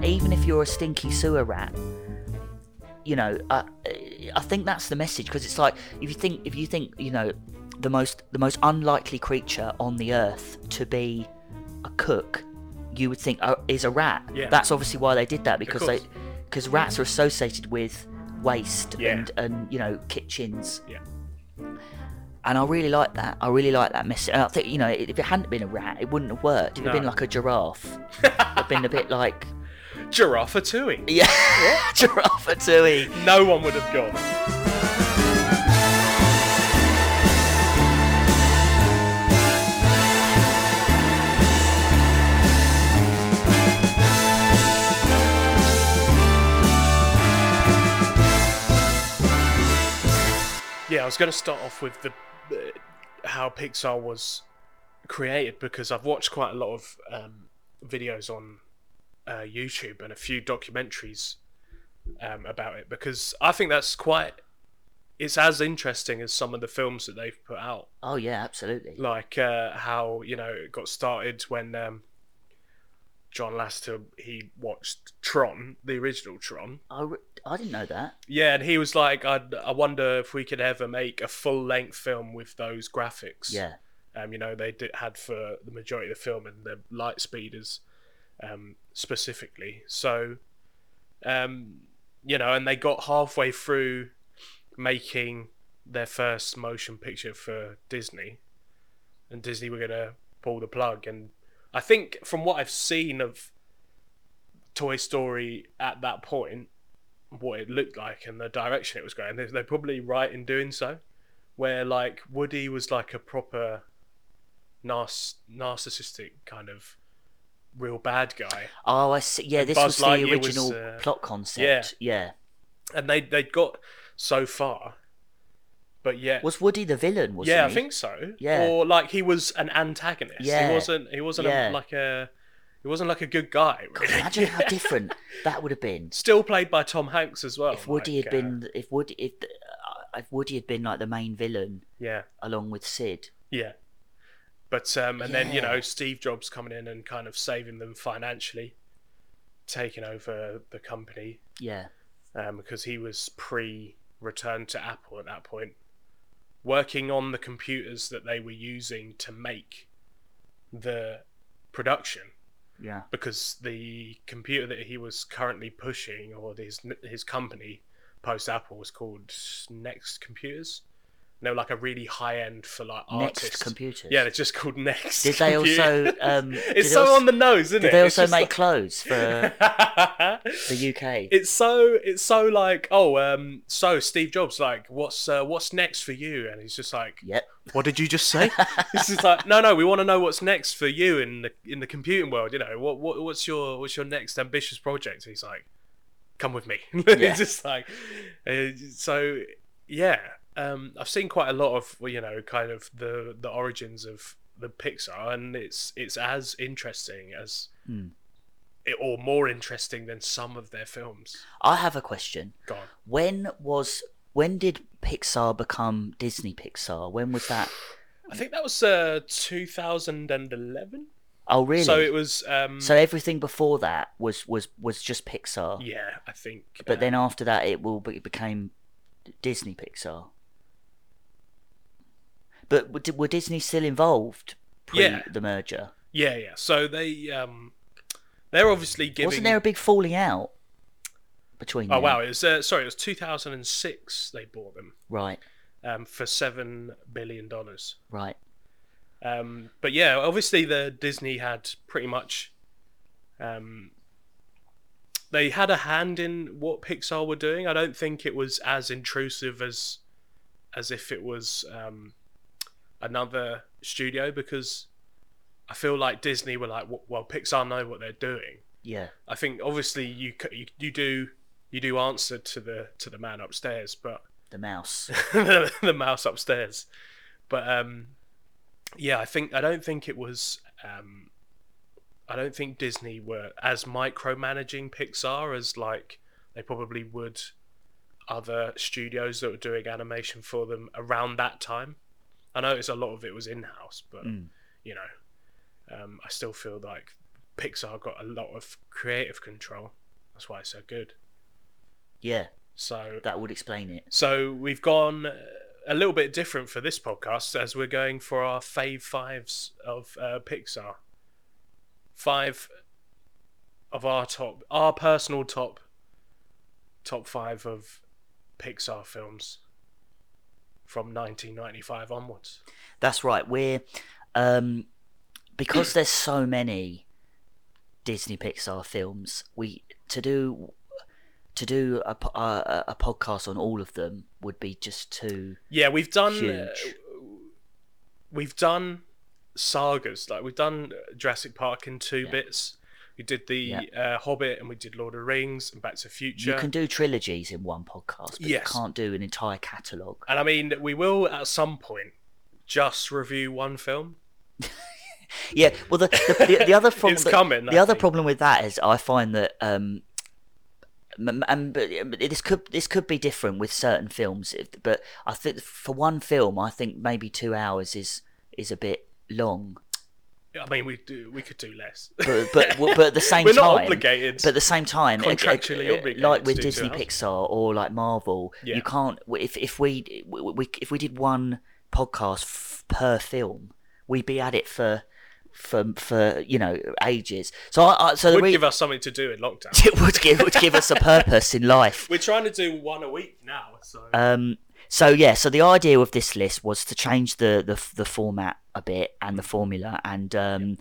even if you're a stinky sewer rat, you know, uh, I think that's the message because it's like if you think if you think you know the most the most unlikely creature on the earth to be a cook, you would think uh, is a rat. Yeah. That's obviously why they did that because they because rats are associated with waste Yeah. and and you know kitchens. Yeah. And I really like that. I really like that message. And I think you know if it hadn't been a rat, it wouldn't have worked. If it had been like a giraffe, it'd been a bit like Giraffe Tui. yeah, giraffe or tui. No one would have gone. Yeah, I was going to start off with the uh, how Pixar was created because I've watched quite a lot of um, videos on uh, YouTube and a few documentaries um, about it because I think that's quite. It's as interesting as some of the films that they've put out, Oh yeah, absolutely. like uh, how you know it got started when um, John Lasseter he watched Tron, the original Tron. I, re- I didn't know that. Yeah, and he was like, I I wonder if we could ever make a full length film with those graphics. Yeah, um, you know, they did, had for the majority of the film and the light speeders um, specifically. So, um, you know, and they got halfway through making their first motion picture for Disney, and Disney were gonna pull the plug. And I think from what I've seen of Toy Story at that point, what it looked like and the direction it was going, they're, probably right in doing so. Where like Woody was like a proper nar- narcissistic kind of real bad guy, Oh, I see. Yeah, this Buzz was Lightyear the was, original uh, plot concept. Yeah. and they they got so far, but yeah. Was Woody the villain? Was yeah, I think so. Yeah. or like he was an antagonist. Yeah. he wasn't. He wasn't Yeah. a, like a. He wasn't like a good guy. God, Really. imagine how different that would have been Still played by Tom Hanks as well. if Woody like, had uh, been. If Woody, if, uh, if Woody had been like the main villain yeah, along with Sid. yeah. But um, and then you know Steve Jobs coming in and kind of saving them financially, taking over the company Yeah. um, because he was pre return to Apple at that point, working on the computers that they were using to make the production. Yeah. Because the computer that he was currently pushing, or his his company post Apple, was called Next Computers. And they were like a really high end for like Next artists. computers. Yeah, they're just called Next. Did they also? Um, it's so also, on the nose, isn't Did it? they also make like- clothes for the UK? it's so it's so like oh um so Steve Jobs like what's uh, what's next for you and he's just like Yep. what did you just say it's just like no no we want to know what's next for you in the in the computing world you know what, what what's your what's your next ambitious project he's like come with me Yeah. it's just like uh, so yeah um I've seen quite a lot of well, you know kind of the the origins of the Pixar and it's it's as interesting as Hmm. it, or more interesting than some of their films I have a question. Go on. When was when did Pixar become Disney Pixar? When was that? I think that was uh, 2011. Oh, really? So it was. Um, So everything before that was was was just Pixar. yeah, I think. But uh, then after that, it will be, it became Disney Pixar. But were, Disney still involved pre Yeah. the merger? yeah, yeah. So they um, they're obviously giving. Wasn't there a big falling out between Oh them? wow! It was uh, sorry. It was 2006. They bought them Right, um, for seven billion dollars. right. Um, but yeah, obviously the Disney had pretty much. Um, they had a hand in what Pixar were doing. I don't think it was as intrusive as, as if it was um, another studio because I feel like Disney were like, well, Pixar know what they're doing. Yeah, I think obviously you you, you do you do answer to the to the man upstairs, but the mouse. the mouse upstairs. But um, yeah, I think I don't think it was. Um, I don't think Disney were as micromanaging Pixar as like they probably would other studios that were doing animation for them around that time. I noticed a lot of it was in house, but Mm. you know, um, I still feel like Pixar got a lot of creative control. That's why it's so good. Yeah, So that would explain it. so we've gone uh, a little bit different for this podcast as we're going for our fave fives of uh, Pixar. Five of our top, our personal top, top five of Pixar films from 1995 onwards. That's right. We're um, because there's so many Disney Pixar films. We to do to do a, a, a podcast on all of them would be just too. Yeah, we've done. Uh, Huge. we've done sagas like we've done Jurassic Park in two Yeah. bits. We did the Yeah. uh, Hobbit and we did Lord of the Rings and Back to the Future. You can do trilogies in one podcast, but Yes. you can't do an entire catalogue. And I mean, we will at some point just review one film. Yeah, well, the the, the, the other problem coming, the I other think. problem with that is I find that um, and but this could this could be different with certain films, but I think for one film, I think maybe two hours is is a bit long. I mean, we do we could do less. But but but at the same We're time, not obligated. But at the same time, Contractually obligated like with Disney. Pixar or like Marvel, Yeah. you can't. If if we, we, we if we did one podcast f- per film, we'd be at it for for for you know ages. So I, I so would re- give us something to do in lockdown. it would give would give us a purpose in life. We're trying to do one a week now, so Um, so yeah, so the idea of this list was to change the the, the format a bit and the formula, and um,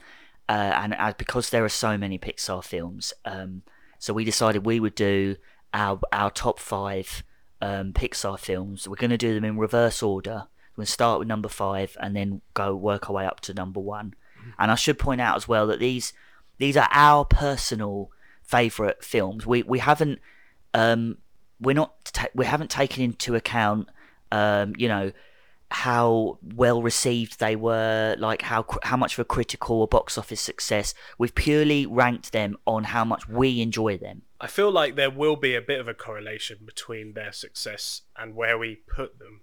uh, and uh, because there are so many Pixar films, um, so we decided we would do our our top five um, Pixar films. We're going to do them in reverse order. We're going to start with number five and then go work our way up to number one. And I should point out as well that these these are our personal favourite films. We we haven't um, we're not ta- we haven't taken into account um, you know how well received they were like how how much of a critical or box office success we've purely ranked them on how much we enjoy them I feel like there will be a bit of a correlation between their success and where we put them,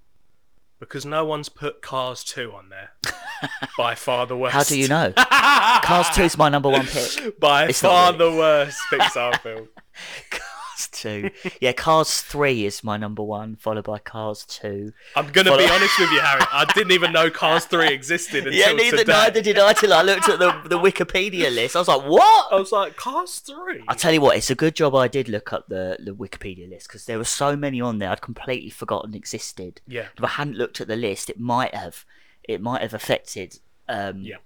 because no one's put Cars Two on there. By far the worst. how do you know cars 2 is my number one pick By It's far really. the worst Pixar film. cars 2 yeah cars 3 is my number one followed by cars 2 I'm gonna be honest with you, Harry. I didn't even know Cars Three existed until yeah neither today. neither did i till i looked at the, the wikipedia list i was like what I was like, Cars Three. I'll tell you what, it's a good job I did look up the, the Wikipedia list because there were so many on there I'd completely forgotten existed. Yeah. If I hadn't looked at the list, it might have it might have affected um, Yeah.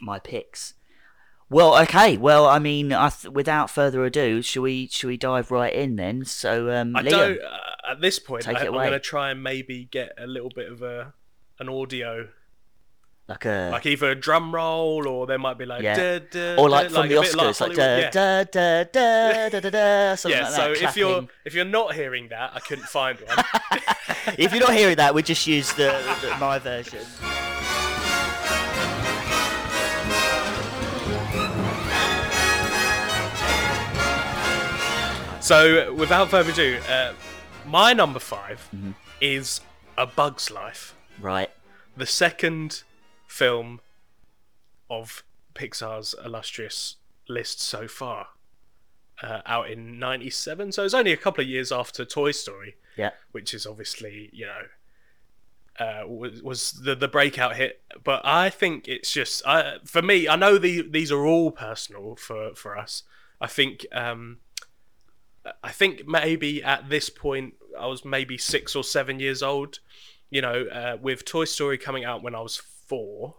my picks. Well, okay. Well, I mean, I th- without further ado, should we should we dive right in then? So, um, I Liam, don't. Uh, at this point, I, it I'm gonna try and maybe get a little bit of a an audio, like a like either a drum roll or there might be like, Yeah. duh, duh, or like duh, from the a bit Oscars, like, Hollywood- da, da da da da da da, something yeah. like so that. if you're if you're not hearing that, I couldn't find one. if you're not hearing that, we just use the, the my version. So without further ado, uh, my number 5 Mm-hmm. is A Bug's Life, Right. the second film of Pixar's illustrious list so far. Uh, out in 97 so it's only a couple of years after toy story Yeah. which is obviously you know uh, was was the the breakout hit. But I think it's just I, for me. I know the, these are all personal for for us. I think um, I think maybe at this point I was maybe six or seven years old. You know, uh, with Toy Story coming out when I was four,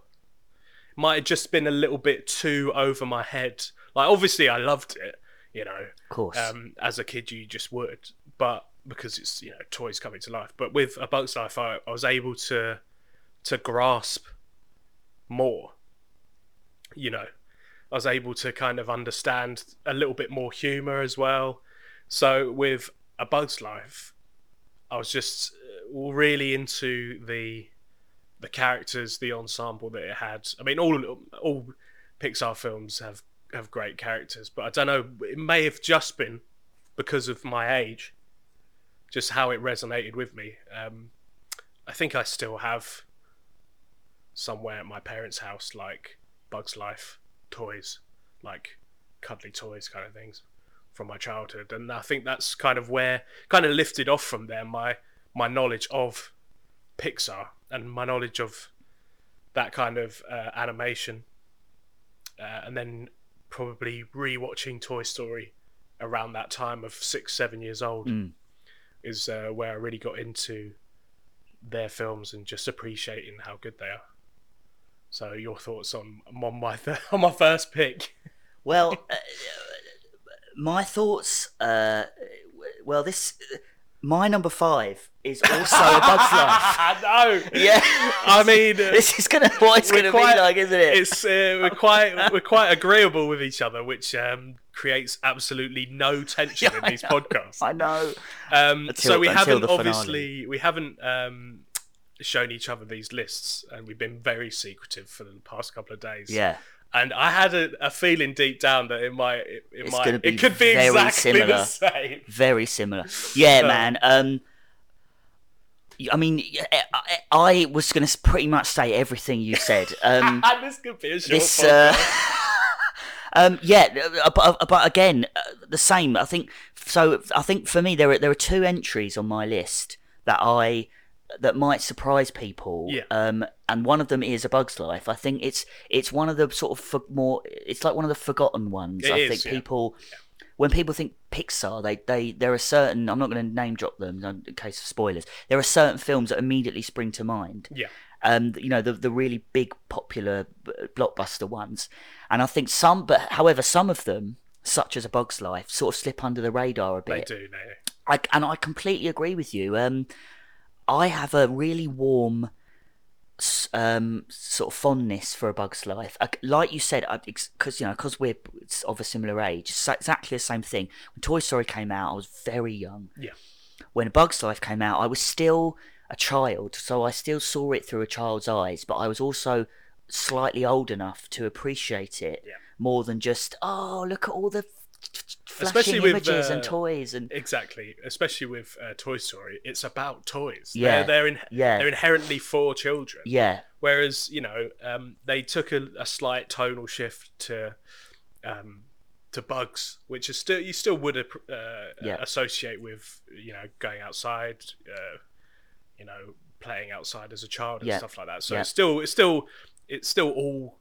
might have just been a little bit too over my head. Like obviously I loved it. You know, Of course. um, as a kid you just would but because it's you know toys coming to life but with a bug's life I, I was able to to grasp more you know i was able to kind of understand a little bit more humor as well so with a bug's life i was just uh, really into the the characters the ensemble that it had. I mean all all pixar films have have great characters but i don't know it may have just been because of my age just how it resonated with me. Um, i think i still have somewhere at my parents house like bugs life toys like cuddly toys kind of things from my childhood, and I think that's kind of where kind of lifted off from there my my knowledge of Pixar and my knowledge of that kind of uh, animation, uh, and then probably rewatching Toy Story around that time of six seven years old Mm. is uh, where I really got into their films and just appreciating how good they are. So your thoughts on on my th- on my first pick? Well, uh, my thoughts. Uh, well, this my number five is also a Bug's Life. no. Yeah, I mean, this is gonna what it's gonna quite- be like, isn't it? it's uh, we're quite we're quite agreeable with each other, which um, creates absolutely no tension Yeah, in these know. podcasts. I know. Um, Until- so we haven't obviously we haven't um, shown each other these lists, and we've been very secretive for the past couple of days. Yeah, And I had a, a feeling deep down that it might it, it It's might be it could be very exactly the similar. same. very similar. Yeah, So- man. Um, I mean, I, was gonna pretty much say everything you said. Um, this could be a short this uh, um yeah uh, but, but again uh, the same i think so i think for me there are there are two entries on my list that i that might surprise people Yeah. um and one of them is a bug's life i think it's it's one of the sort of for more it's like one of the forgotten ones It i is, think yeah. people when people think Pixar, they, they there are certain. I'm not going to name drop them in case of spoilers. There are certain films that immediately spring to mind yeah, um, you know the the really big popular blockbuster ones, and I think some, but however, some of them, such as A Bug's Life, sort of slip under the radar a bit. they do. They do. I, and I completely agree with you. Um, I have a really warm, um, sort of fondness for A Bug's Life. Like you said, because you know, because we're of a similar age, it's exactly the same thing. When Toy Story came out, I was very young Yeah. when A Bug's Life came out, I was still a child, so I still saw it through a child's eyes, but I was also slightly old enough to appreciate it Yeah. more than just, oh, look at all the flashing Especially with, images and uh, toys and exactly. Especially with uh, Toy Story, it's about toys. Yeah, they're they're, in, yeah. they're inherently for children. yeah, Whereas you know, um, they took a, a slight tonal shift to um, to bugs, which is still you still would uh, Yeah. associate with you know going outside, uh, you know playing outside as a child and Yeah. stuff like that. So it's still it's still it's still all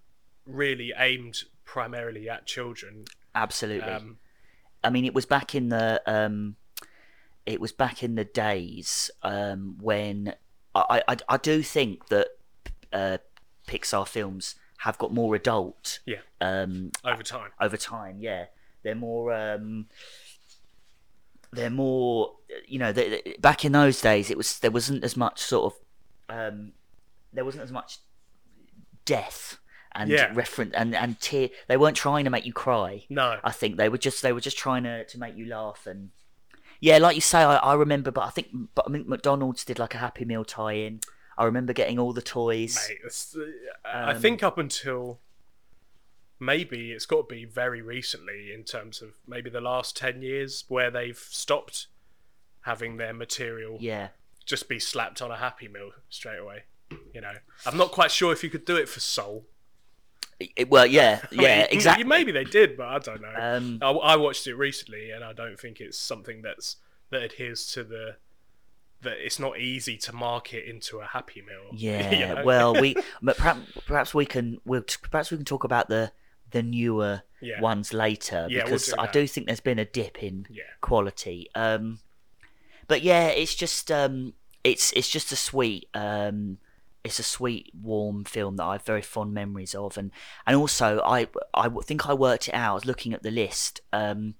really aimed primarily at children. absolutely. Um, I mean, it was back in the um, it was back in the days um, when I, I I do think that uh, Pixar films have got more adult Yeah. um, over time. over time. Yeah, they're more. Um, they're more. You know, they, they- back in those days, it was there wasn't as much sort of. Um, there wasn't as much death and Yeah. reference and and tear. They weren't trying to make you cry. No, I think they were just they were just trying to, to make you laugh and. Yeah, like you say, I, I remember, but I think, but I think McDonald's did like a Happy Meal tie-in. I remember getting all the toys. mate. Uh, I Um, think up until maybe it's got to be very recently in terms of maybe the last 10 years where they've stopped having their material Yeah, just be slapped on a happy meal straight away you know i'm not quite sure if you could do it for soul It- well, yeah, I mean, yeah, exactly. maybe they did but i don't know Um, I, I watched it recently and i don't think it's something that's that adheres to the that it's not easy to market into a happy meal you Yeah, know? well, we but perhaps perhaps we can we'll, perhaps we can talk about the the newer Yeah. ones later Yeah, we'll because do I do think there's been a dip in Yeah. quality. Um, but yeah, it's just um, it's it's just a sweet um, it's a sweet warm film that I have very fond memories of, and and also I I think I worked it out. I was looking at the list, um,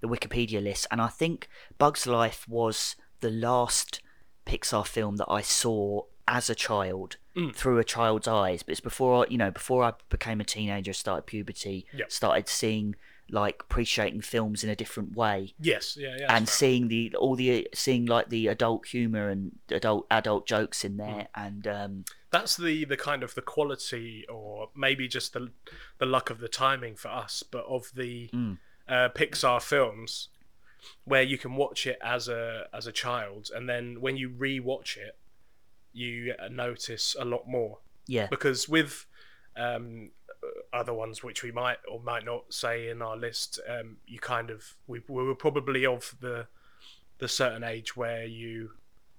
the Wikipedia list, and I think Bugs Life was the last Pixar film that I saw as a child Mm. through a child's eyes. But it's before I, you know, before I became a teenager, started puberty, Yep. started seeing like appreciating films in a different way yes yeah yeah and seeing the all the seeing like the adult humor and adult adult jokes in there Mm. and um that's the the kind of the quality or maybe just the the luck of the timing for us but of the Mm. uh, pixar films where you can watch it as a as a child and then when you re-watch it you notice a lot more yeah because with um other ones which we might or might not say in our list, um, you kind of we, we were probably of the the certain age where you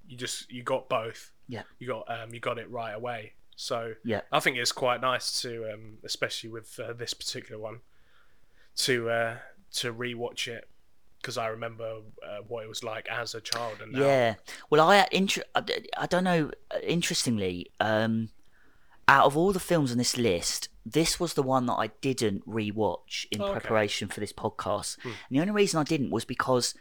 you just you got both. Yeah. You got um you got it right away. So Yeah. I think it's quite nice to um especially with uh, this particular one to uh to rewatch it because I remember uh, what it was like as a child and now. Yeah. Well, I inter- I don't know. Interestingly, um, out of all the films on this list, this was the one that I didn't rewatch in okay. preparation for this podcast. Hmm. And the only reason I didn't was because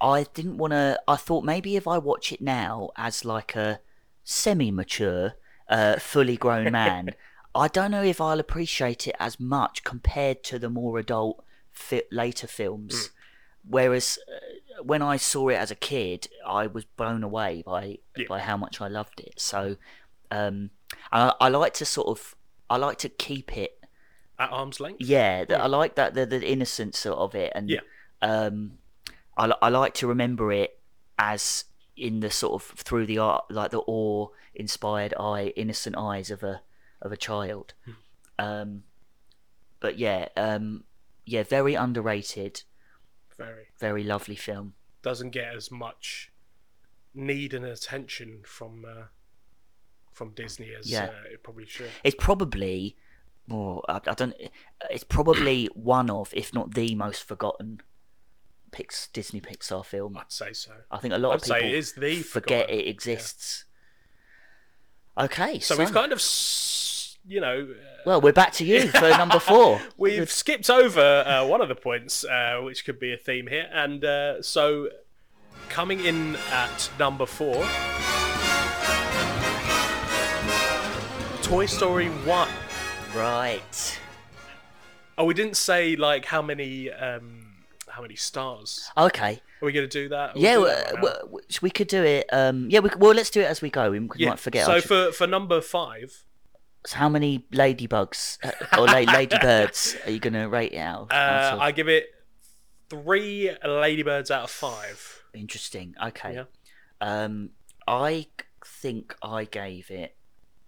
I didn't want to. I thought maybe if I watch it now as like a semi-mature, uh, fully grown man, I don't know if I'll appreciate it as much compared to the more adult fi- later films. Hmm. Whereas uh, when I saw it as a kid, I was blown away by Yeah. by how much I loved it. So um, I, I like to sort of I like to keep it. At arm's length. Yeah, that I like that the, the innocence of it, and Yeah. um, I I like to remember it as in the sort of through the art like the awe inspired eye innocent eyes of a of a child. Hmm. Um, but yeah, um, yeah, very underrated, Very. very lovely film. doesn't get as much need and attention from uh, from Disney as Yeah. uh, it probably should. It's probably, oh, I, I don't. It's probably one of, if not the most forgotten, Pix, Disney Pixar film. I'd say so. I think a lot I'd of people say it is the forget forgotten. it exists. Okay, So, so, we've kind of, you know, uh, well, we're back to you for number four. we've skipped over uh, one of the points, uh, which could be a theme here, and uh, so coming in at number four, Toy Story One. Right. Oh, we didn't say like how many um, how many stars. Okay. Are we going to do that? We'll yeah, do that right well, we could do it. Um, yeah, we, well, let's do it as we go. We m- might forget. So for for number five, so how many ladybugs uh, or la- ladybirds are you going to rate it out? uh, of? I give it three ladybirds out of five. Interesting. Okay. Yeah. Um, I think I gave it.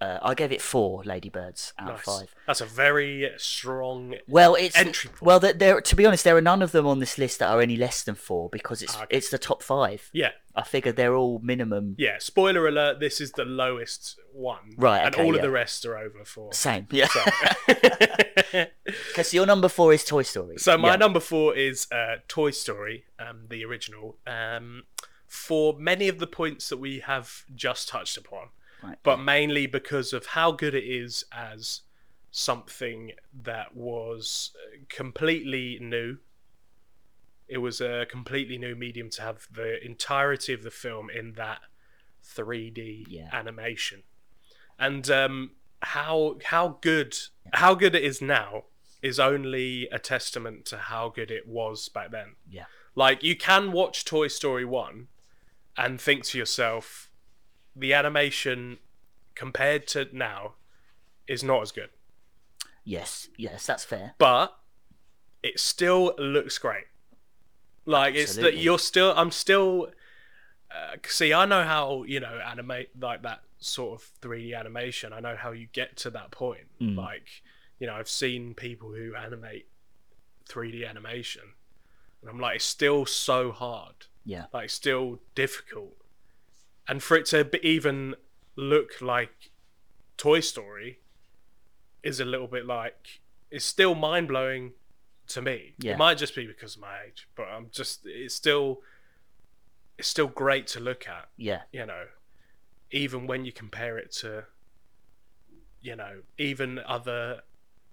Uh, I gave it four ladybirds out of five. That's a very strong. Well, it's Entry point. well. There, there, to be honest, there are none of them on this list that are any less than four because it's Ah, okay. it's the top five. Yeah, I figured they're all minimum. yeah. Spoiler alert: this is the lowest one, Right, Okay, And all of the rest are over four. Same. Yeah. So, Because your number four is Toy Story. so my Yeah. number four is uh, Toy Story, um, the original. Um, for many of the points that we have just touched upon, Right. but mainly because of how good it is as something that was uh, completely new. It was a completely new medium to have the entirety of the film in that 3D Yeah. animation, and um, how how good how good it is now is only a testament to how good it was back then. Yeah. Like you can watch Toy Story 1 and think to yourself the animation compared to now is not as good. Yes. Yes, that's fair. But it still looks great. Like it's that you're still I'm still uh, see I know how, you know, animate like that sort of 3D animation. I know how you get to that point. Mm. Like, you know, I've seen people who animate 3D animation and I'm like it's still so hard. Yeah. like still difficult and for it to even look like toy story is a little bit like it's still mind-blowing to me Yeah. it might just be because of my age but i'm just it's still it's still great to look at Yeah. you know even when you compare it to you know even other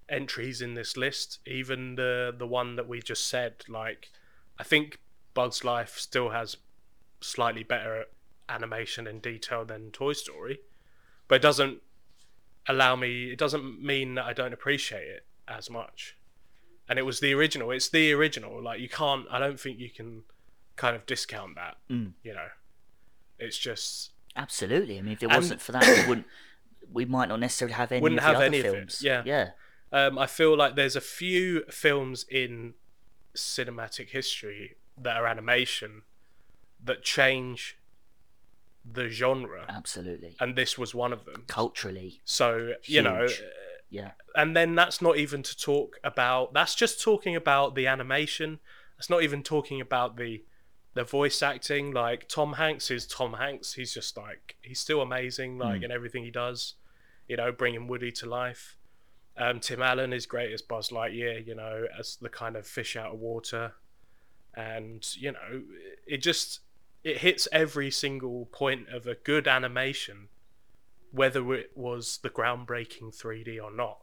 entries in this list even the the one that we just said like i think bugs life still has slightly better animation and detail than toy story but it doesn't allow me it doesn't mean that i don't appreciate it as much and it was the original it's the original like you can't i don't think you can kind of discount that Mm. you know it's just Absolutely. I mean, if it And- wasn't for that, we wouldn't. We might not necessarily have any Wouldn't of the have other any of it, films. yeah. Yeah. Um, I feel like there's a few films in cinematic history that are animation that change the genre, Absolutely. and this was one of them. Culturally. So you know, Yeah. and then that's not even to talk about that's just talking about the animation that's not even talking about the the voice acting like tom hanks is tom hanks he's just like he's still amazing like Mm. in everything he does you know bringing woody to life um, tim allen is great as buzz lightyear you know as the kind of fish out of water and you know it just it hits every single point of a good animation whether it was the groundbreaking 3D or not.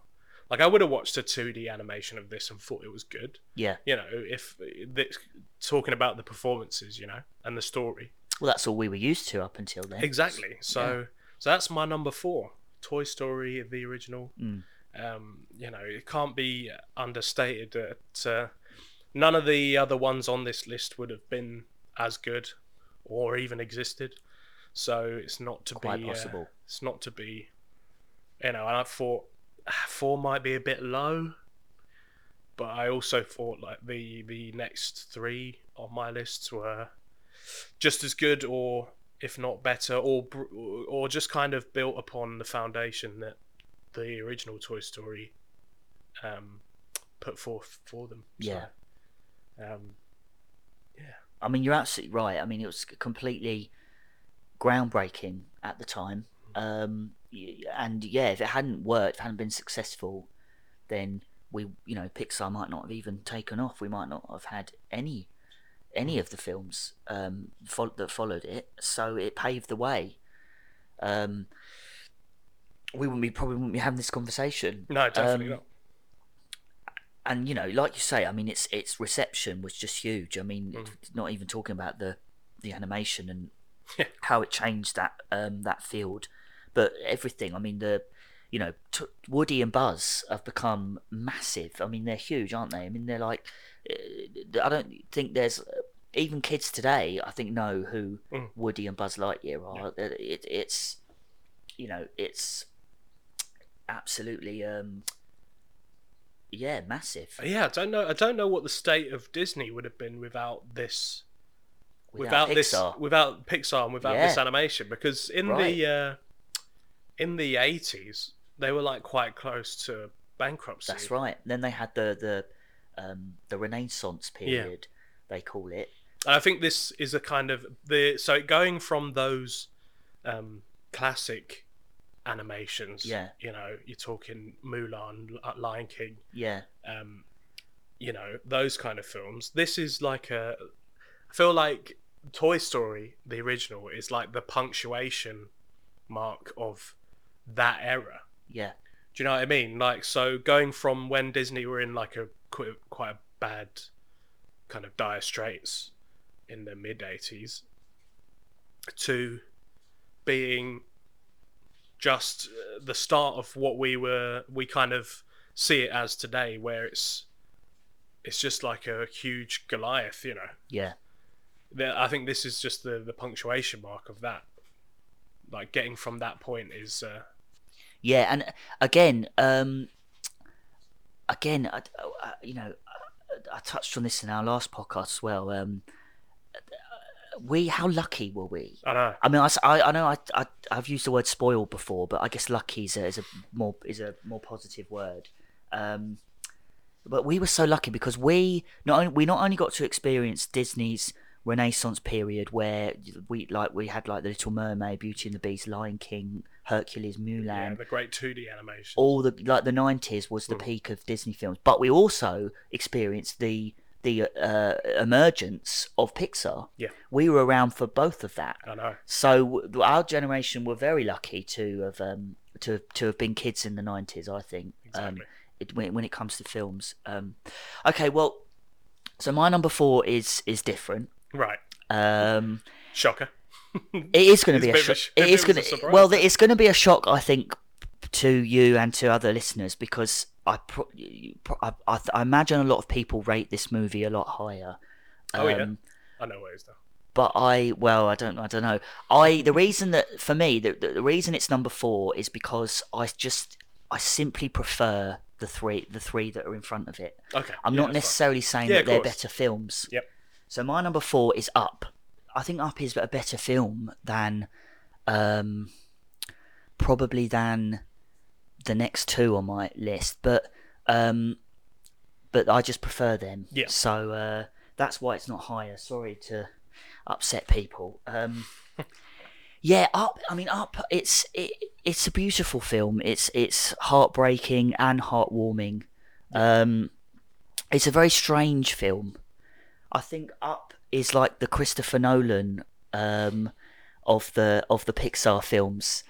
Like I would have watched a 2D animation of this and thought it was good. Yeah. You know, if this, talking about the performances, you know, and the story. Well, that's all we were used to up until then. Exactly. So so that's my number 4. Toy Story the original. Mm. Um, you know, it can't be understated that uh, none of the other ones on this list would have been as good or even existed. So it's not to Quite be uh, possible. it's not to be, you know. And I thought ah, four might be a bit low, but I also thought like the the next three on my lists were just as good, or if not better, or or just kind of built upon the foundation that the original Toy Story um, put forth for them. Yeah. So, um, I mean, you're absolutely right. I mean, it was completely groundbreaking at the time. Um, and yeah, if it hadn't worked, if it hadn't been successful, then we, you know, Pixar might not have even taken off. We might not have had any any of the films um, fol- that followed it. So it paved the way. Um, we wouldn't be probably wouldn't be having this conversation. no, definitely Um, not. And you know, like you say, I mean, its its reception was just huge. I mean, Mm. not even talking about the the animation and Yeah. how it changed that um that field, but everything. I mean, the you know, t- Woody and Buzz have become massive. I mean, they're huge, aren't they? I mean, they're like, uh, I don't think there's even kids today. I think know who Mm. Woody and Buzz Lightyear are. It, it's you know, it's absolutely um yeah massive Yeah, I don't know. I don't know what the state of Disney would have been without this, without, this, Pixar. without Pixar, and without this animation. Because in Right. the uh, in the eighties, they were like quite close to bankruptcy. That's right. Then they had the the um, the Renaissance period, they call it. And I think this is a kind of the so going from those um, classic animations. Yeah. You know, you're talking Mulan, Lion King. Yeah, um, you know those kind of films. This is like a. I feel like Toy Story, the original, is like the punctuation mark of that era. yeah, Do you know what I mean? Like, so going from when Disney were in like a quite, quite a bad kind of dire straits in the mid '80s to being just uh, the start of what we were we kind of see it as today where it's it's just like a huge goliath you know yeah, i think this is just the the punctuation mark of that like getting from that point is uh yeah. And again, um, again, I, I, you know, I, I touched on this in our last podcast as well. Um, we, how lucky were we? i know I mean, I I know I, I, have used the word spoiled before, but I guess lucky is a, is a more is a more positive word. Um, but we were so lucky because we not only, we not only got to experience Disney's Renaissance period, where we like we had like the Little Mermaid, Beauty and the Beast, Lion King, Hercules, yeah, Mulan. the great 2d animation all the like the nineties was the Mm. peak of Disney films, but we also experienced the the uh, emergence of Pixar. Yeah. we were around for both of that. i know So our generation were very lucky to have um, to to have been kids in the nineties. I think um, exactly it, when when it comes to films. Um, okay, well, so my number four is is different. right Um, shocker it is going to be a shock. sh- It is going to well, it's going to be a shock. I think to you and to other listeners because I pro- you pro- I, I, I imagine a lot of people rate this movie a lot higher. Oh, yeah. Um, i know where it is now but I well I don't I don't know I the reason that for me the, the the reason it's number four is because I just I simply prefer the three the three that are in front of it. okay I'm yeah, not that's fine. necessarily saying Yeah, that they're better films. Yep. So my number four is Up. I think Up is a better film than um probably than the next two on my list, but um, but I just prefer them. Yeah. So uh, that's why it's not higher. Sorry to upset people. Um, yeah, up. I mean, up. It's it, it's a beautiful film. It's it's heartbreaking and heartwarming. Um, it's a very strange film. I think Up is like the Christopher Nolan um, of the of the Pixar films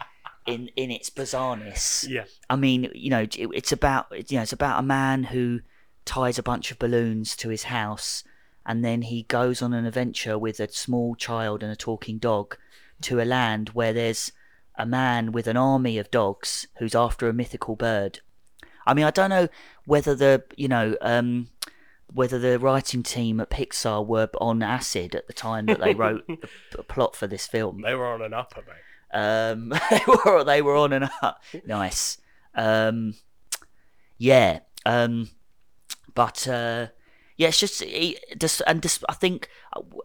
in in its bizarreness. Yeah. I mean, you know, it, it's about you know, it's about a man who ties a bunch of balloons to his house, and then he goes on an adventure with a small child and a talking dog to a land where there's a man with an army of dogs who's after a mythical bird. I mean, I don't know whether the you know um, whether the writing team at Pixar were on acid at the time that they wrote the, the plot for this film. They were on an upper, mate. Um, they were they were on and up. Nice. Um, yeah. Um, but uh, yeah, it's just it, just and just, I think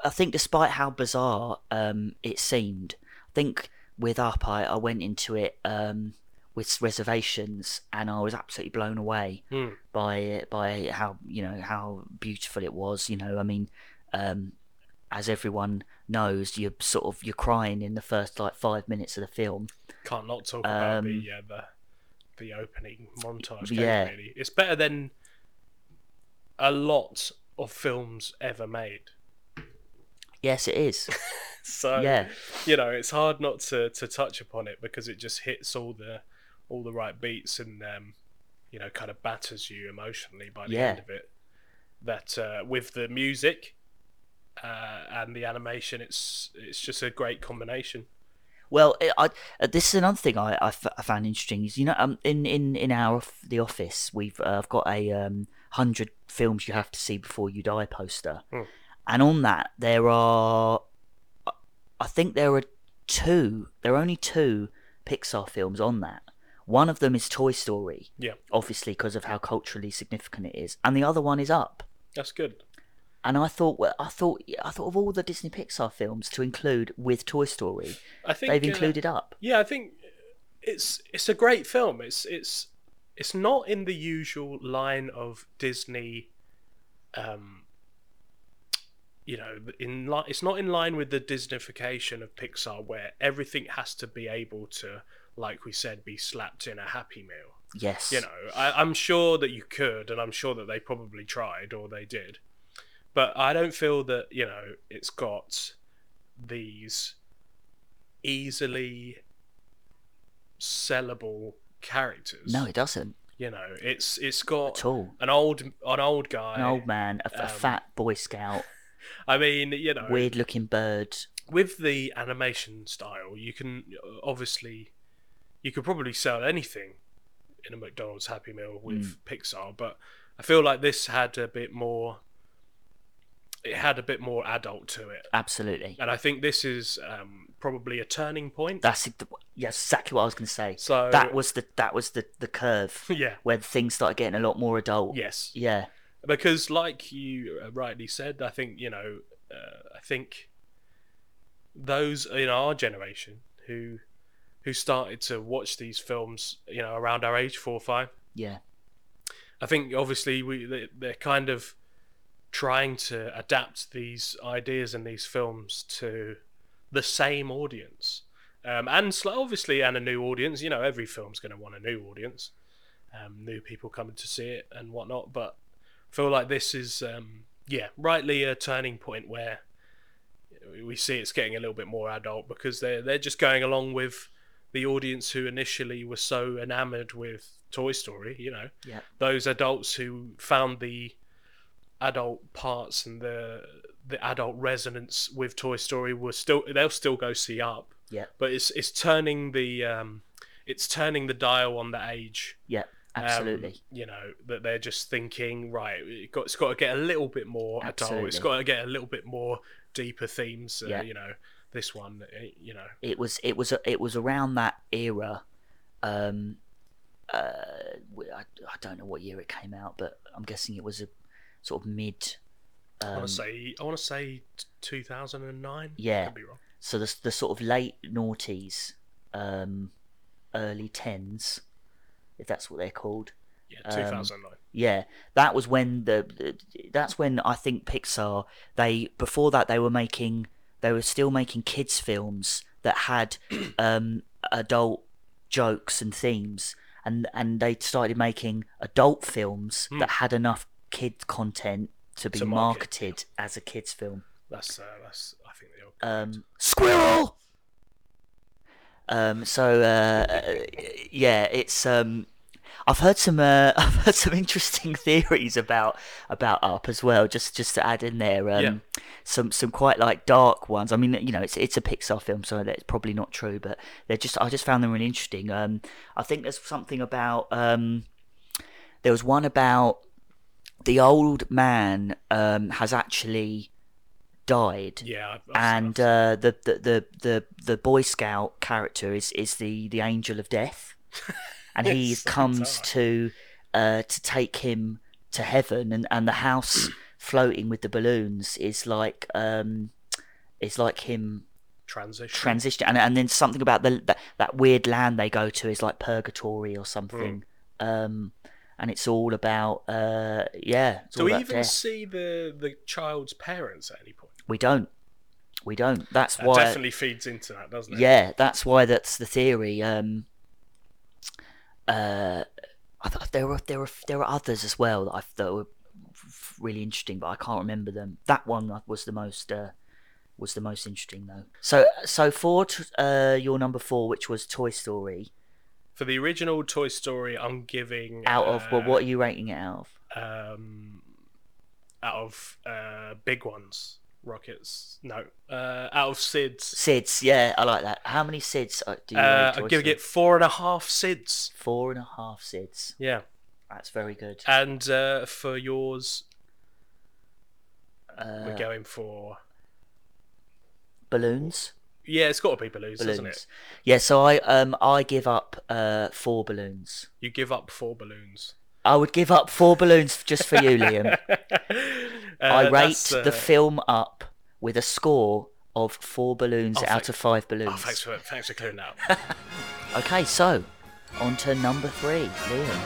I think despite how bizarre um, it seemed, I think with Up I, I went into it um, with reservations and I was absolutely blown away Hmm. by it by how you know how beautiful it was. You know, I mean, um, as everyone knows, you're sort of you're crying in the first like five minutes of the film. Can't not talk about Um, the uh, the the opening montage. Game, yeah. really. It's better than a lot of films ever made. Yes, it is. So yeah, you know, it's hard not to, to touch upon it because it just hits all the all the right beats and um, you know, kind of batters you emotionally by the Yeah. end of it. That uh, with the music uh, and the animation, it's it's just a great combination. Well, it, I, uh, this is another thing I, I, f- I found interesting. Is you know, um, in in in our the office, we've uh, I've got a um hundred films you have to see before you die poster, Hmm. and on that there are, I- I think there are two. There are only two Pixar films on that. One of them is Toy Story, Yeah, obviously because of how culturally significant it is, and the other one is Up. that's good. And I thought, well, I thought, I thought of all the Disney Pixar films to include with Toy Story, I think they've uh, included Up. Yeah, I think it's it's a great film. It's it's it's not in the usual line of Disney. Um, you know, in li- it's not in line with the Disneyfication of Pixar, where everything has to be able to, like we said, be slapped in a Happy Meal. Yes. You know, I, I'm sure that you could, and I'm sure that they probably tried or they did, but I don't feel that you know it's got these easily sellable characters. No, it doesn't you know, it's it's got at all. an old an old guy. An old man, a, a um, fat Boy Scout, I mean, you know, weird looking bird. with the animation style, you can obviously you could probably sell anything in a McDonald's Happy Meal with Pixar, but I feel like this had a bit more. It had a bit more adult to it, Absolutely. and I think this is um, probably a turning point. That's yes, exactly what I was going to say. so That was the that was the the curve yeah, where things started getting a lot more adult. yes, Yeah. because like you uh, rightly said, I think you know, uh, I think those in our generation who who started to watch these films, you know, around our age, four or five. Yeah. I think obviously we they're kind of trying to adapt these ideas and these films to the same audience, um, and obviously and a new audience. You know, every film's going to want a new audience, um, new people coming to see it and whatnot. But I feel like this is, um, yeah, rightly a turning point where we see it's getting a little bit more adult because they're they're just going along with the audience who initially were so enamored with Toy Story. You know, Yeah. those adults who found the adult parts and the the adult resonance with Toy Story were still they'll still go see up, Yeah. but it's it's turning the um, it's turning the dial on the age. Yeah. um, Absolutely. you know that they're just thinking right. It got, it's got to get a little bit more adult. It's Absolutely. got to get a little bit more deeper themes. Uh, Yeah. You know, this one. uh, You know, it was it was it was around that era. Um, uh, I, I don't know what year it came out, but I'm guessing it was a sort of mid. I Um, want to say I want to say two thousand and nine. Yeah. could be wrong. so the the sort of late noughties, um, early tens, if that's what they're called. Yeah, Um, 2009. Yeah, that was when the, that's when I think Pixar they before that they were making they were still making kids films that had um, adult jokes and themes and and they started making adult films Hmm. that had enough kid content to be To market, marketed as a kids film. That's uh, that's I think the old. Um, squirrel. Um, so uh, yeah, it's um, I've heard some uh, I've heard some interesting theories about about Up as well. Just just to add in there, um, Yeah. some some quite like dark ones. I mean, you know, it's it's a Pixar film, so that's probably not true, but they're just I just found them really interesting. Um, I think there's something about um, there was one about the old man um has actually died yeah, I've, I've and uh, the, the the the the Boy Scout character is is the the Angel of Death, and he comes to uh, to take him to heaven, and and the house floating with the balloons is like um is like him transition. transition, and and then something about the that, that weird land they go to is like purgatory or something. Hmm. Um, and it's all about uh yeah. It's Do we even death. see the the child's parents at any point? We don't. We don't. That's That why. definitely feeds into that, doesn't it? Yeah, that's why that's the theory. Um, uh, I thought there were there were there were others as well that I that were really interesting, but I can't remember them. That one was the most uh, was the most interesting though. So so for t- uh, your number four, which was Toy Story, For the original Toy Story, I'm giving out of well, uh, what are you rating it out of? um, out of uh, big ones, rockets. No, uh, out of Sid's. Sids, yeah, I like that. How many Sids uh, do you Uh, I'm giving it four and a half Sids. Four and a half Sids. Yeah, That's very good. and uh, for yours, Uh, we're going for balloons. Yeah, it's got to be balloons, isn't it? Yeah, so I um I give up uh four balloons. You give up four balloons. I would give up four balloons just for you, Liam. Uh, I rate that's, the uh, film up with a score of four balloons Oh, out thank- of five balloons. thanks for thanks for clearing that. up. Okay, so on to number three, Liam.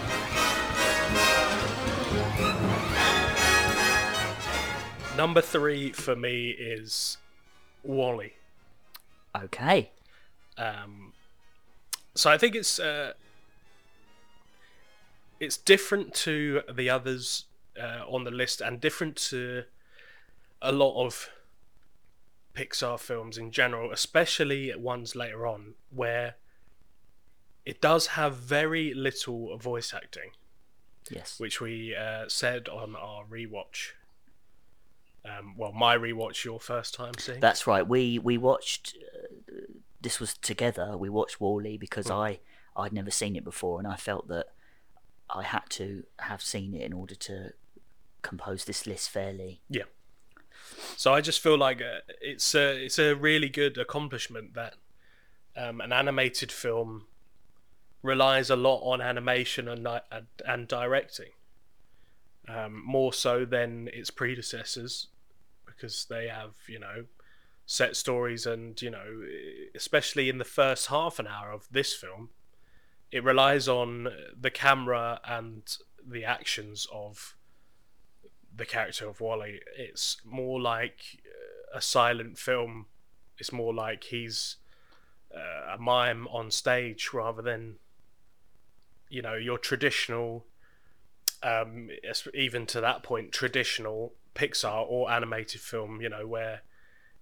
Number three for me is WALL-E. Okay. Um, so I think it's uh, it's different to the others uh, on the list, and different to a lot of Pixar films in general, especially ones later on, where it does have very little voice acting, Yes. which we uh, said on our rewatch. Um, well, my rewatch, your first time seeing. That's right. We we watched. Uh, this was together. We watched WALL-E because Hmm. I I'd never seen it before, and I felt that I had to have seen it in order to compose this list fairly. Yeah. So I just feel like uh, it's a it's a really good accomplishment that um, an animated film relies a lot on animation and and, and directing, um, more so than its predecessors, because they have you know set stories and you know especially in the first half an hour of this film, it relies on the camera and the actions of the character of WALL-E. It's more like a silent film. It's more like he's uh, a mime on stage rather than, you know, your traditional, um, even to that point, traditional Pixar or animated film. You know, where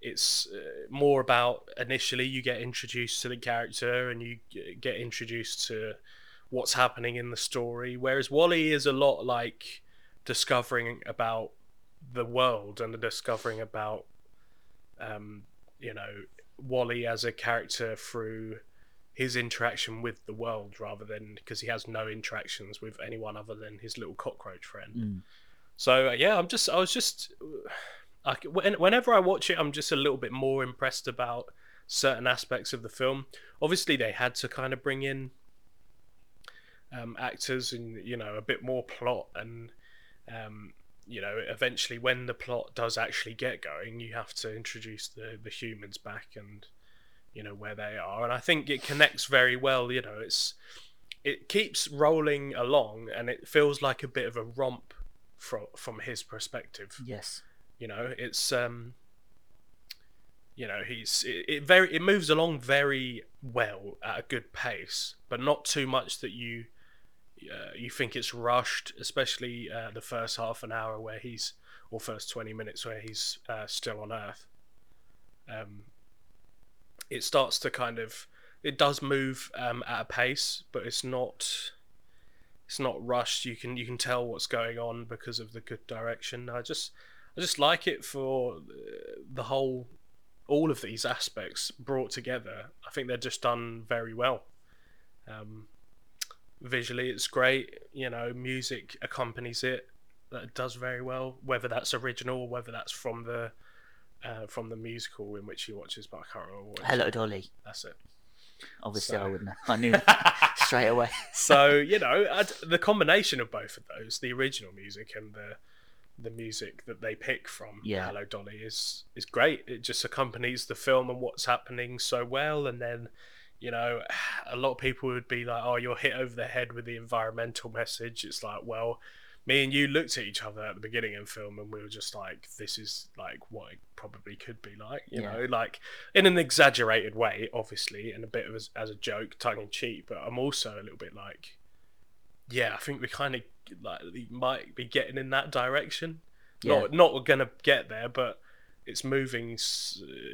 it's uh, more about initially you get introduced to the character and you get introduced to what's happening in the story. Whereas WALL-E is a lot like discovering about the world and discovering about um, you know WALL-E as a character through his interaction with the world rather than because he has no interactions with anyone other than his little cockroach friend. Mm. So uh, yeah, I'm just I was just I, whenever I watch it, I'm just a little bit more impressed about certain aspects of the film. Obviously, they had to kind of bring in um, actors and you know a bit more plot and um, you know eventually when the plot does actually get going, you have to introduce the the humans back and you know where they are. And I think it connects very well. You know, it's it keeps rolling along, and it feels like a bit of a romp from from his perspective. Yes. You know, it's um, you know, he's it, it very it moves along very well at a good pace, but not too much that you uh, you think it's rushed, especially uh, the first half an hour where he's or first twenty minutes where he's uh, still on Earth. Um, it starts to kind of it does move um, at a pace, but it's not it's not rushed. You can you can tell what's going on because of the good direction. I just I just like it for the whole all of these aspects brought together. I think they're just done very well. Um, visually, it's great. You know, music accompanies it. That does very well. Whether that's original or whether that's from the uh, from the musical in which he watches, but I can't remember what. Hello, Dolly. That's it. Obviously, So- I wouldn't. I knew straight away. so you know I'd, the combination of both of those the original music and the the music that they pick from Yeah. hello dolly is is great it just accompanies the film and what's happening so well and then you know a lot of people would be like oh you're hit over the head with the environmental message it's like well me and you looked at each other at the beginning of the film and we were just like this is like what it probably could be like you Yeah. know like in an exaggerated way obviously and a bit of as, as a joke tongue in cheek but i'm also a little bit like yeah i think we kind of like we might be getting in that direction Yeah. not not gonna get there but it's moving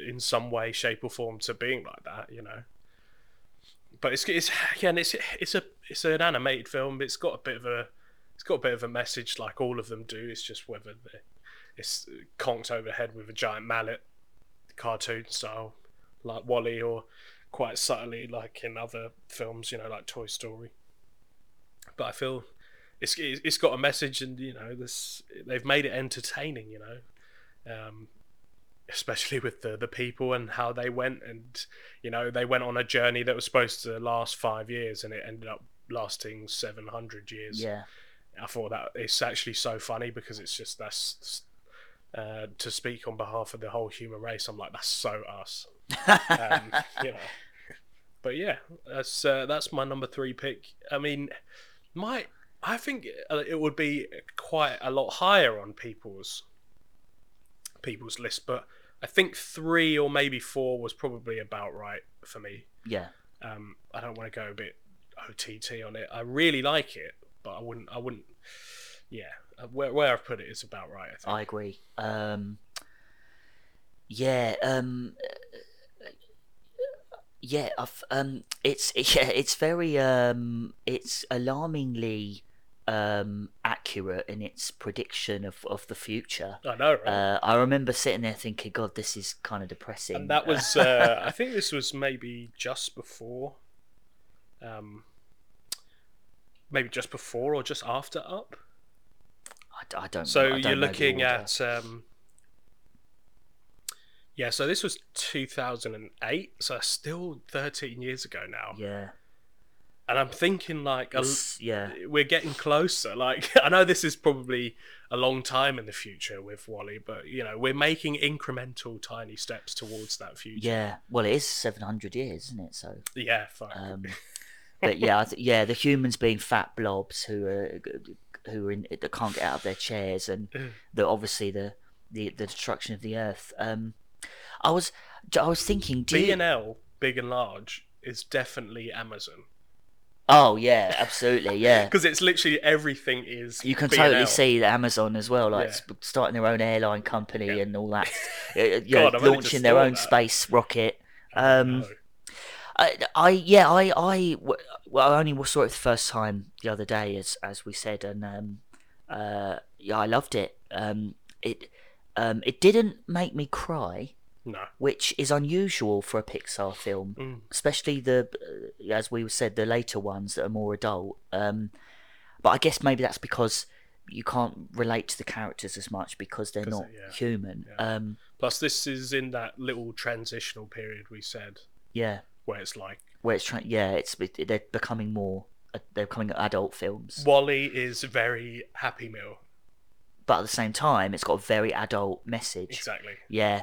in some way shape or form to being like that you know but it's it's again it's it's a it's an animated film it's got a bit of a it's got a bit of a message like all of them do. It's just whether the, it's conked over the head with a giant mallet cartoon style like WALL-E or quite subtly like in other films you know like toy story. But i feel it's it's got a message and you know this they've made it entertaining you know um especially with the the people and how they went and you know they went on a journey that was supposed to last 5 years and it ended up lasting 700 years. Yeah. I thought that it's actually so funny because it's just that's uh, to speak on behalf of the whole human race. I'm like, that's so us, um, you know. But yeah, that's uh, that's my number three pick. I mean, my I think uh, it would be quite a lot higher on people's people's list, but I think three or maybe four was probably about right for me. Yeah. Um, I don't want to go a bit OTT on it. I really like it, but I wouldn't. I wouldn't. Yeah, uh, where where I've put it is about right. I think. I agree. Um, yeah. Um, yeah. I've, um, it's yeah. It's very. Um, it's alarmingly um, accurate in its prediction of, of the future. I know, right? Uh, I remember sitting there thinking, God, this is kind of depressing. and that was. Uh, I think this was maybe just before. Um. Maybe just before or just after Up. I don't. Know. So I don't you're looking at. Um, yeah, so this was 2008, so still 13 years ago now. Yeah. And I'm thinking, like, a, yeah. we're getting closer. Like, I know this is probably a long time in the future with WALL-E, but, you know, we're making incremental tiny steps towards that future. Yeah. Well, it is 700 years, isn't it? So. Yeah. Um, but yeah, I th- yeah, the humans being fat blobs who are who are in that can't get out of their chairs, and the obviously the the, the destruction of the earth. Um, I was I was thinking, B and L, big and large, is definitely Amazon. oh yeah, absolutely, yeah. Because it's literally everything is. You can B&L. totally see that Amazon as well, like Yeah. starting their own airline company Yeah. and all that. You know, God, I've only launching their own that. space rocket. Um, know. I, I yeah I I well I only saw it the first time the other day as as we said and um uh yeah I loved it um it um it didn't make me cry No. which is unusual for a Pixar film Mm. especially the uh, as we said the later ones that are more adult um but I guess maybe that's because you can't relate to the characters as much because they're not yeah. human Yeah. um Plus, this is in that little transitional period we said, yeah where it's like where it's trying yeah it's they're becoming more uh, they're becoming adult films WALL-E is very Happy Meal. but at the same time it's got a very adult message Exactly. yeah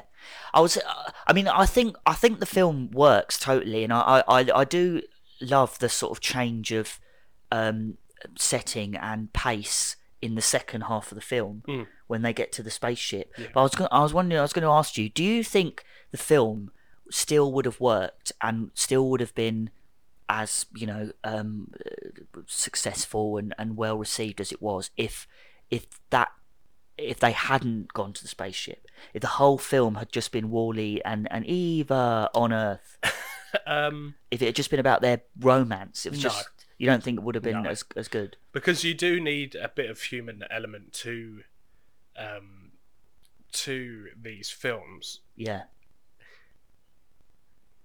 i was uh, i mean i think i think the film works totally and i i i, do love the sort of change of um, setting and pace in the second half of the film Mm. when they get to the spaceship. Yeah. But I was going I was wondering I was going to ask you, do you think the film still would have worked and still would have been as you know um, successful and, and well received as it was if if that if they hadn't gone to the spaceship if the whole film had just been WALL-E and and Eva on Earth Um, if it had just been about their romance it was No. just you don't think it would have been No. as as good because you do need a bit of human element to um, to these films. yeah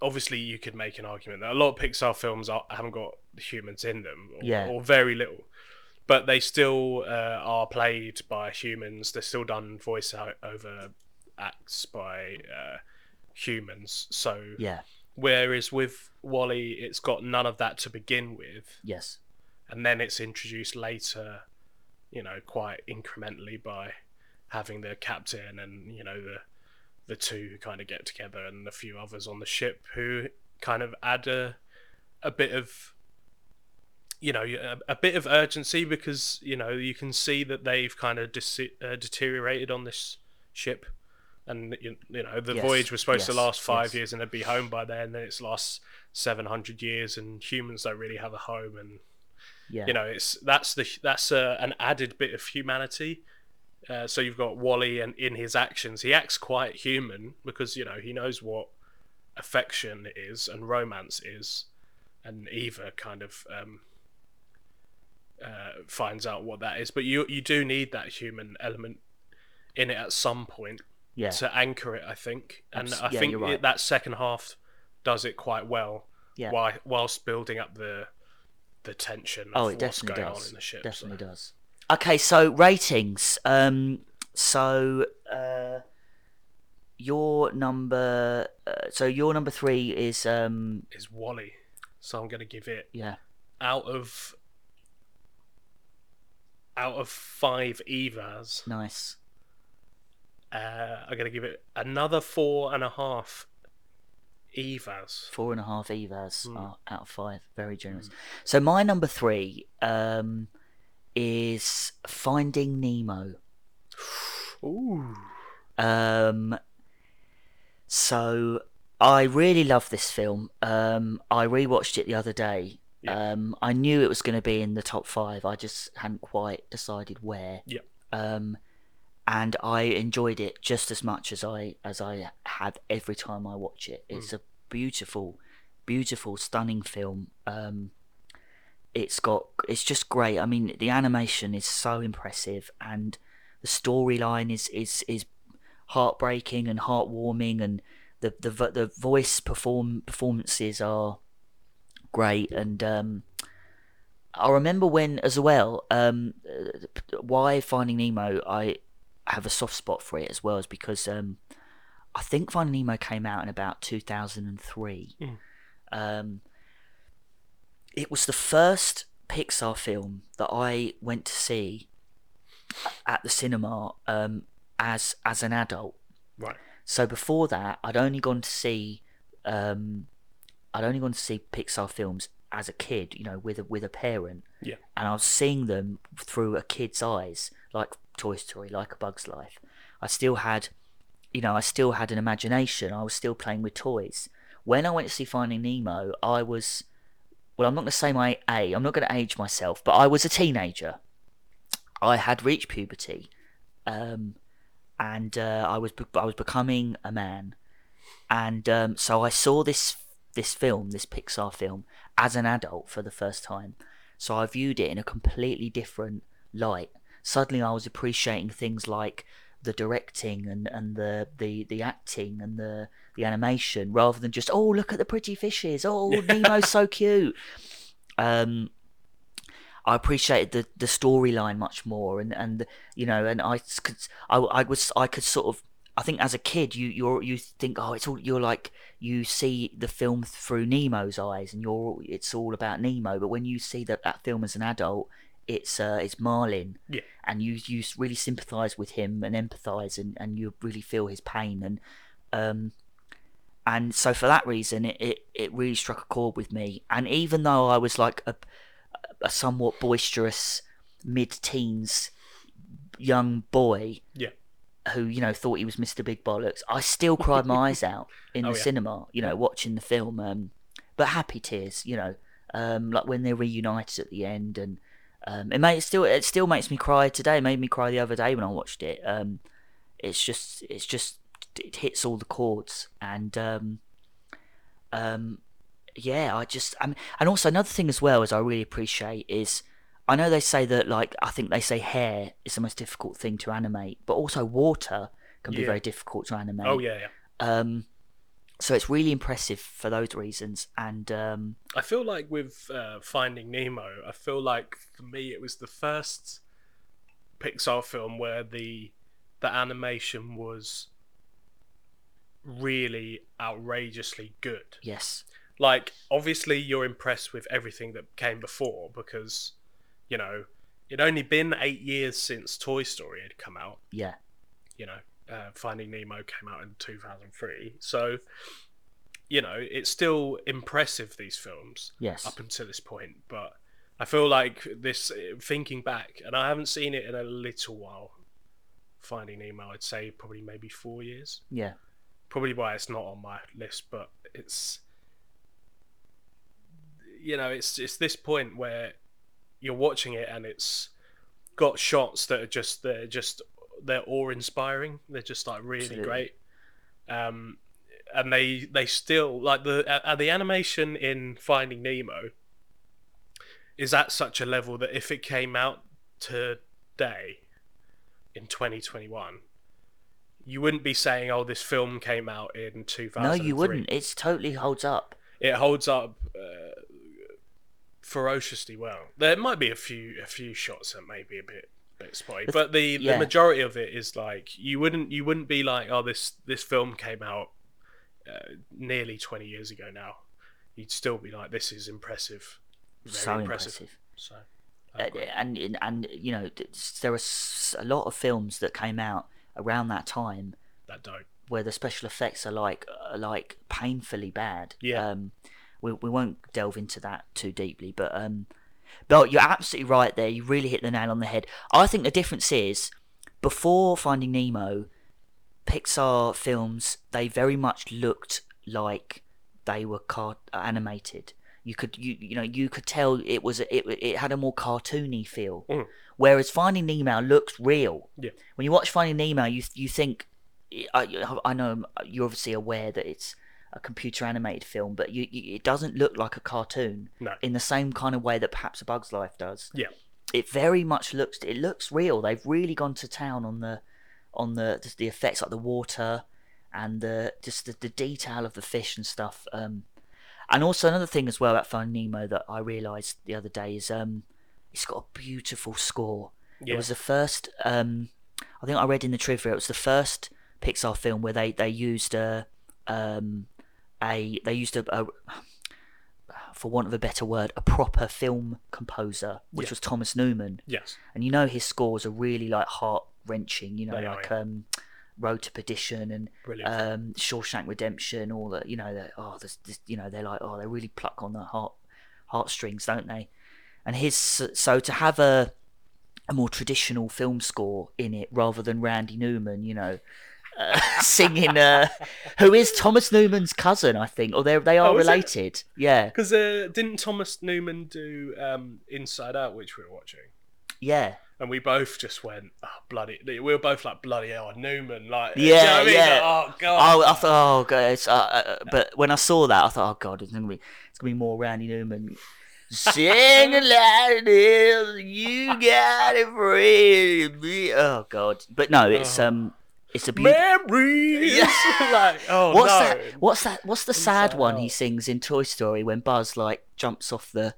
Obviously, you could make an argument that a lot of Pixar films are, haven't got humans in them, or, Yeah. or very little, but they still uh, are played by humans. They're still done voice over acts by uh, humans. So, yeah whereas with WALL-E, it's got none of that to begin with. yes and then it's introduced later, you know, quite incrementally by having the captain and you know the the two who kind of get together and a few others on the ship who kind of add a a bit of you know a, a bit of urgency because you know you can see that they've kind of dis- uh, deteriorated on this ship. And you, you know the Yes, voyage was supposed to last five yes. years and they'd be home by then and then it's last 700 years and humans don't really have a home and yeah. you know it's that's the that's uh, an added bit of humanity uh, so you've got WALL-E and in his actions he acts quite human because you know he knows what affection is and romance is and eva kind of um, uh, finds out what that is but you you do need that human element in it at some point yeah to anchor it i think and Abs- i yeah, think right. it, that second half does it quite well yeah whi- whilst building up the the tension of Oh, it what's definitely going does. on in the ship. definitely so. does. Okay, so ratings. Um, so uh, your number. Uh, so your number three is um, Is WALL-E. So I'm gonna give it yeah, out of out of five Evas, nice. uh, I'm gonna give it another four and a half Evas. Four and a half Evas Mm. out of five. Very generous. So my number three um, is Finding Nemo. Ooh. Um, so I really love this film. Um, I rewatched it the other day. Yeah. Um, I knew it was going to be in the top five. I just hadn't quite decided where. Yeah. Um, and I enjoyed it just as much as I as I had every time I watch it. It's a beautiful, beautiful, stunning film. Um, it's got it's just great. I mean, the animation is so impressive, and the storyline is is is heartbreaking and heartwarming, and the the the voice perform performances are great. And um, I remember when as well, um, uh, why Finding Nemo, I have a soft spot for it as well, is because um, I think Finding Nemo came out in about two thousand and three. Mm. It was the first Pixar film that I went to see at the cinema um, as as an adult. Right. So before that, I'd only gone to see um, I'd only gone to see Pixar films as a kid, you know, with a with a parent, Yeah. and I was seeing them through a kid's eyes, like Toy Story, like A Bug's Life. I still had, you know, I still had an imagination. I was still playing with toys. When I went to see Finding Nemo, I was, well, I'm not going to say my A. I'm not going to age myself, but I was a teenager. I had reached puberty, um, and uh, I was be- I was becoming a man, and um, so I saw this this film, this Pixar film, as an adult for the first time. So I viewed it in a completely different light. Suddenly, I was appreciating things like the directing and, and the, the, the acting and the the animation, rather than just oh look at the pretty fishes, oh Nemo's so cute. Um, I appreciated the, the storyline much more, and, and you know, and I could I, I was I could sort of I think as a kid you you're you think oh it's all you're like you see the film through Nemo's eyes and you're it's all about Nemo, but when you see that that film as an adult, it's uh, it's Marlin, Yeah. and you you really sympathise with him and empathise and, and you really feel his pain and um and so for that reason it, it, it really struck a chord with me and even though I was like a a somewhat boisterous mid-teens young boy Yeah. who you know thought he was Mr. Big Bollocks, I still cried my eyes out in Oh, the yeah. cinema, you know, watching the film. Um, but happy tears, you know, um, like when they're reunited at the end, and um, it made it still it still makes me cry today. It made me cry the other day when I watched it. Um, it's just it's just it hits all the chords, and um, um, yeah, I just I mean, and also another thing as well as I really appreciate is I know they say that like I think they say hair is the most difficult thing to animate, but also water can be Yeah. very difficult to animate. Oh yeah, yeah. Um, so it's really impressive for those reasons, and um, I feel like with uh, Finding Nemo, I feel like for me it was the first Pixar film where the the animation was really outrageously good. yes, Like obviously you're impressed with everything that came before because you know it'd only been 8 years since Toy Story had come out, yeah, you know. Uh, Finding Nemo came out in 2003. So you know, it's still impressive these films yes, up until this point. But I feel like this, thinking back, and I haven't seen it in a little while. Finding Nemo, I'd say probably maybe four years. yeah, Probably why it's not on my list, but it's you know, it's it's this point where you're watching it and it's got shots that are just they're just they're awe inspiring. They're just like really Absolutely. great. Um, and they they still like the uh, the animation in Finding Nemo is at such a level that if it came out today in 2021 you wouldn't be saying oh this film came out in 2003 no, you wouldn't. It's totally holds up. it holds up uh, ferociously well there might be a few a few shots that may be a bit a bit spotty but the yeah. the majority of it is like you wouldn't you wouldn't be like oh this this film came out uh, nearly 20 years ago now you'd still be like this is impressive very so impressive. impressive. so Uh, and and and you know there are a lot of films that came out around that time that don't where the special effects are like are like painfully bad. Yeah. Um, we we won't delve into that too deeply, but um, but you're absolutely right there. You really hit the nail on the head. I think the difference is before Finding Nemo, Pixar films they very much looked like they were car- animated. You could you you know you could tell it was it it had a more cartoony feel. Mm. Whereas Finding Nemo looks real. Yeah. When you watch Finding Nemo, you you think I, I know you're obviously aware that it's a computer animated film, but you, you, it doesn't look like a cartoon no in the same kind of way that perhaps A Bug's Life does. Yeah. It very much looks it looks real. They've really gone to town on the on the just the effects like the water and the just the, the detail of the fish and stuff. Um, and also another thing as well about Finding Nemo that I realised the other day is um, it's got a beautiful score. yeah It was the first. Um, I think I read in the trivia. It was the first Pixar film where they they used a um, a they used a, a for want of a better word a proper film composer, which Yeah. was Thomas Newman. yes And you know his scores are really like heart wrenching. You know, They are, like yeah. um, Road to Perdition and um, Shawshank Redemption, all the you know, the, oh, this, this, you know, they're like, oh, they really pluck on the heart heartstrings, don't they? And his so to have a a more traditional film score in it rather than Randy Newman, you know, uh, singing, uh, who is Thomas Newman's cousin, I think, or they they are Oh, is it? related. Yeah, because uh, didn't Thomas Newman do um, Inside Out which we're watching yeah, and we both just went, oh, bloody. We were both like, bloody hell, Newman. Like, Yeah, you know what I mean? yeah. Like, oh, God. Oh, I thought, oh god, it's, uh, uh, but when I saw that, I thought, oh god, it's gonna be, it's gonna be more Randy Newman. Sing aloud, hills, you got it free to. Oh god, but no, it's Oh. um, it's a beautiful. Memories. Yeah. like, oh, What's no. that? What's that? What's the sad one he sings in Toy Story when Buzz like jumps off the,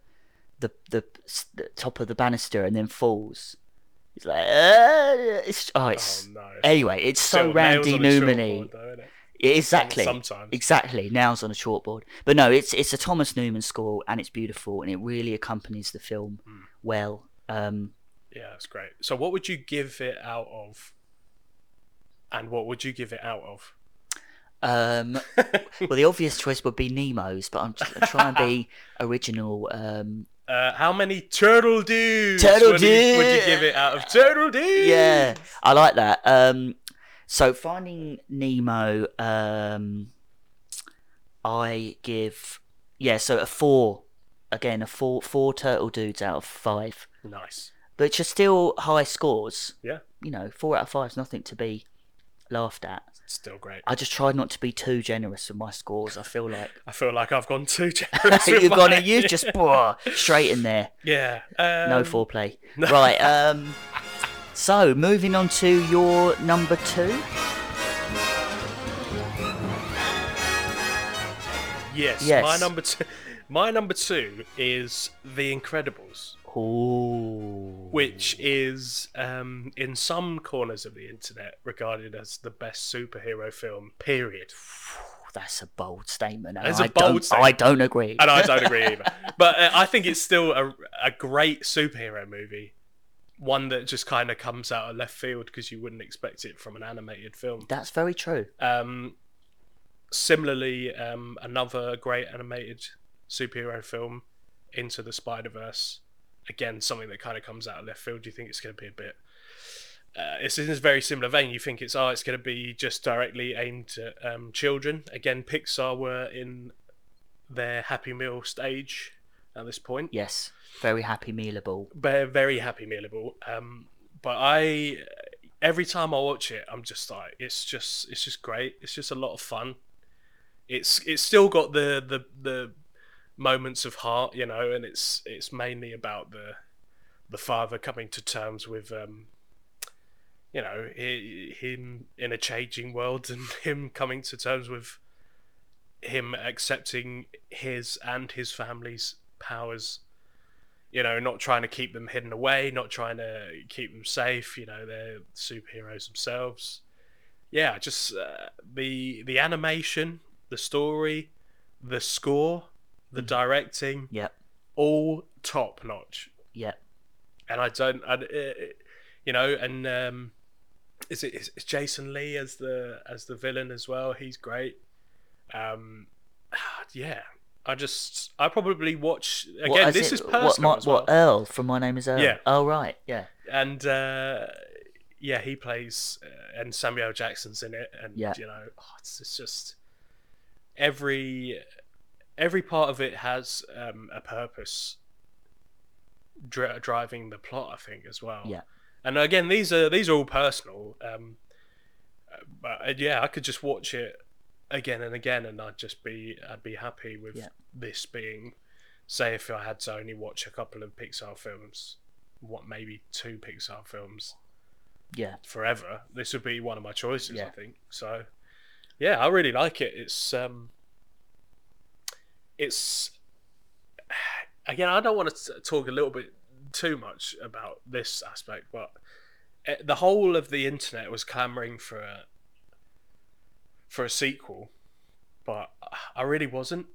the the, the top of the banister and then falls? He's like, uh, it's oh, it's Oh, no. anyway, it's so Still, nails Randy on Newman-y. though, innit? Exactly. Sometimes. Exactly, nails on a chalkboard. But no, it's it's a Thomas Newman score and it's beautiful and it really accompanies the film Mm. well. Um, Yeah, that's great. So, what would you give it out of? And what would you give it out of? um, well, the obvious choice would be Nemo's, but I'm just gonna try and be original. Um, Uh, how many turtle dudes? Turtle would, you, would you give it out of turtle dudes? Yeah, I like that. Um, so Finding Nemo, um, I give yeah, so a four. Again, a four four turtle dudes out of five, Nice. which are still high scores. Yeah. You know, four out of five is nothing to be laughed at. Still great. I just tried not to be too generous with my scores. I feel like I feel like I've gone too generous. you've gone and you just blah, straight in there. Yeah. Um, No foreplay. Right. Um. So moving on to your number two. Yes. Yes. My number two. My number two is The Incredibles, Ooh. which is um, in some corners of the internet regarded as the best superhero film. Period. That's a bold statement. And It's I a bold don't, statement. I don't agree. and I don't agree either. But uh, I think it's still a, a great superhero movie, one that just kind of comes out of left field because you wouldn't expect it from an animated film. That's very true. Um, similarly, um, another great animated superhero film, Into the Spider Verse. Again, something that kind of comes out of left field. Do you think it's going to be a bit? Uh, it's in a very similar vein. You think it's oh, it's going to be just directly aimed at um, children. Again, Pixar were in their Happy Meal stage at this point. Yes. Very happy mealable. They're very happy mealable. Um, but I, every time I watch it, I'm just like, it's just, it's just great. It's just a lot of fun. It's, it's still got the the the moments of heart, you know, and it's it's mainly about the the father coming to terms with um, you know, hi- him in a changing world and him coming to terms with him accepting his and his family's powers you know, not trying to keep them hidden away, not trying to keep them safe. You know, they're superheroes themselves. Yeah, just uh, the the animation, the story, the score, the directing, Yep. all top notch. Yep. And I don't, I, you know, and um, is it is Jason Lee as the as the villain as well? He's great. Um, yeah, I just I probably watch again. What, this in- is personal What, my, well. what Earl from My Name is Earl? Yeah. Oh, right. Yeah. and uh, yeah, he plays, uh, and Samuel Jackson's in it, and Yeah. you know, oh, it's, it's just every every part of it has um, a purpose dri- driving the plot. I think as well. Yeah. And again, these are these are all personal. Um, but uh, yeah, I could just watch it again and again, and I'd just be I'd be happy with Yeah. this being. Say if I had to only watch a couple of Pixar films, what maybe two Pixar films Yeah. forever, this would be one of my choices. I think so. Yeah, I really like it. It's um, it's again. I don't want to talk a little bit too much about this aspect, but eh, the whole of the internet was clamoring for a for a sequel, but I really wasn't.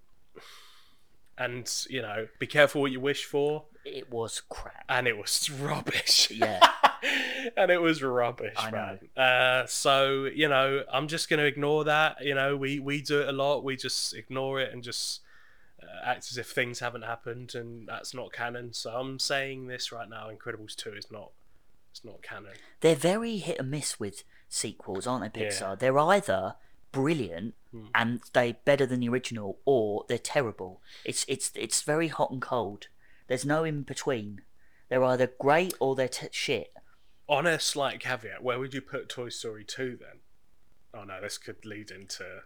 And you know, be careful what you wish for. It was crap. And it was rubbish. Yeah. and it was rubbish, I know. man. Uh, so you know, I'm just gonna ignore that. You know, we we do it a lot. We just ignore it and just act as if things haven't happened, and that's not canon. So I'm saying this right now: Incredibles two is not. It's not canon. They're very hit and miss with sequels, aren't they, Yeah. Pixar? They're either brilliant Hmm. and they better than the original, or they're terrible. It's it's it's very hot and cold. There's no in between. They're either great or they're t- shit. On a slight caveat, where would you put Toy Story two then? Oh no, this could lead into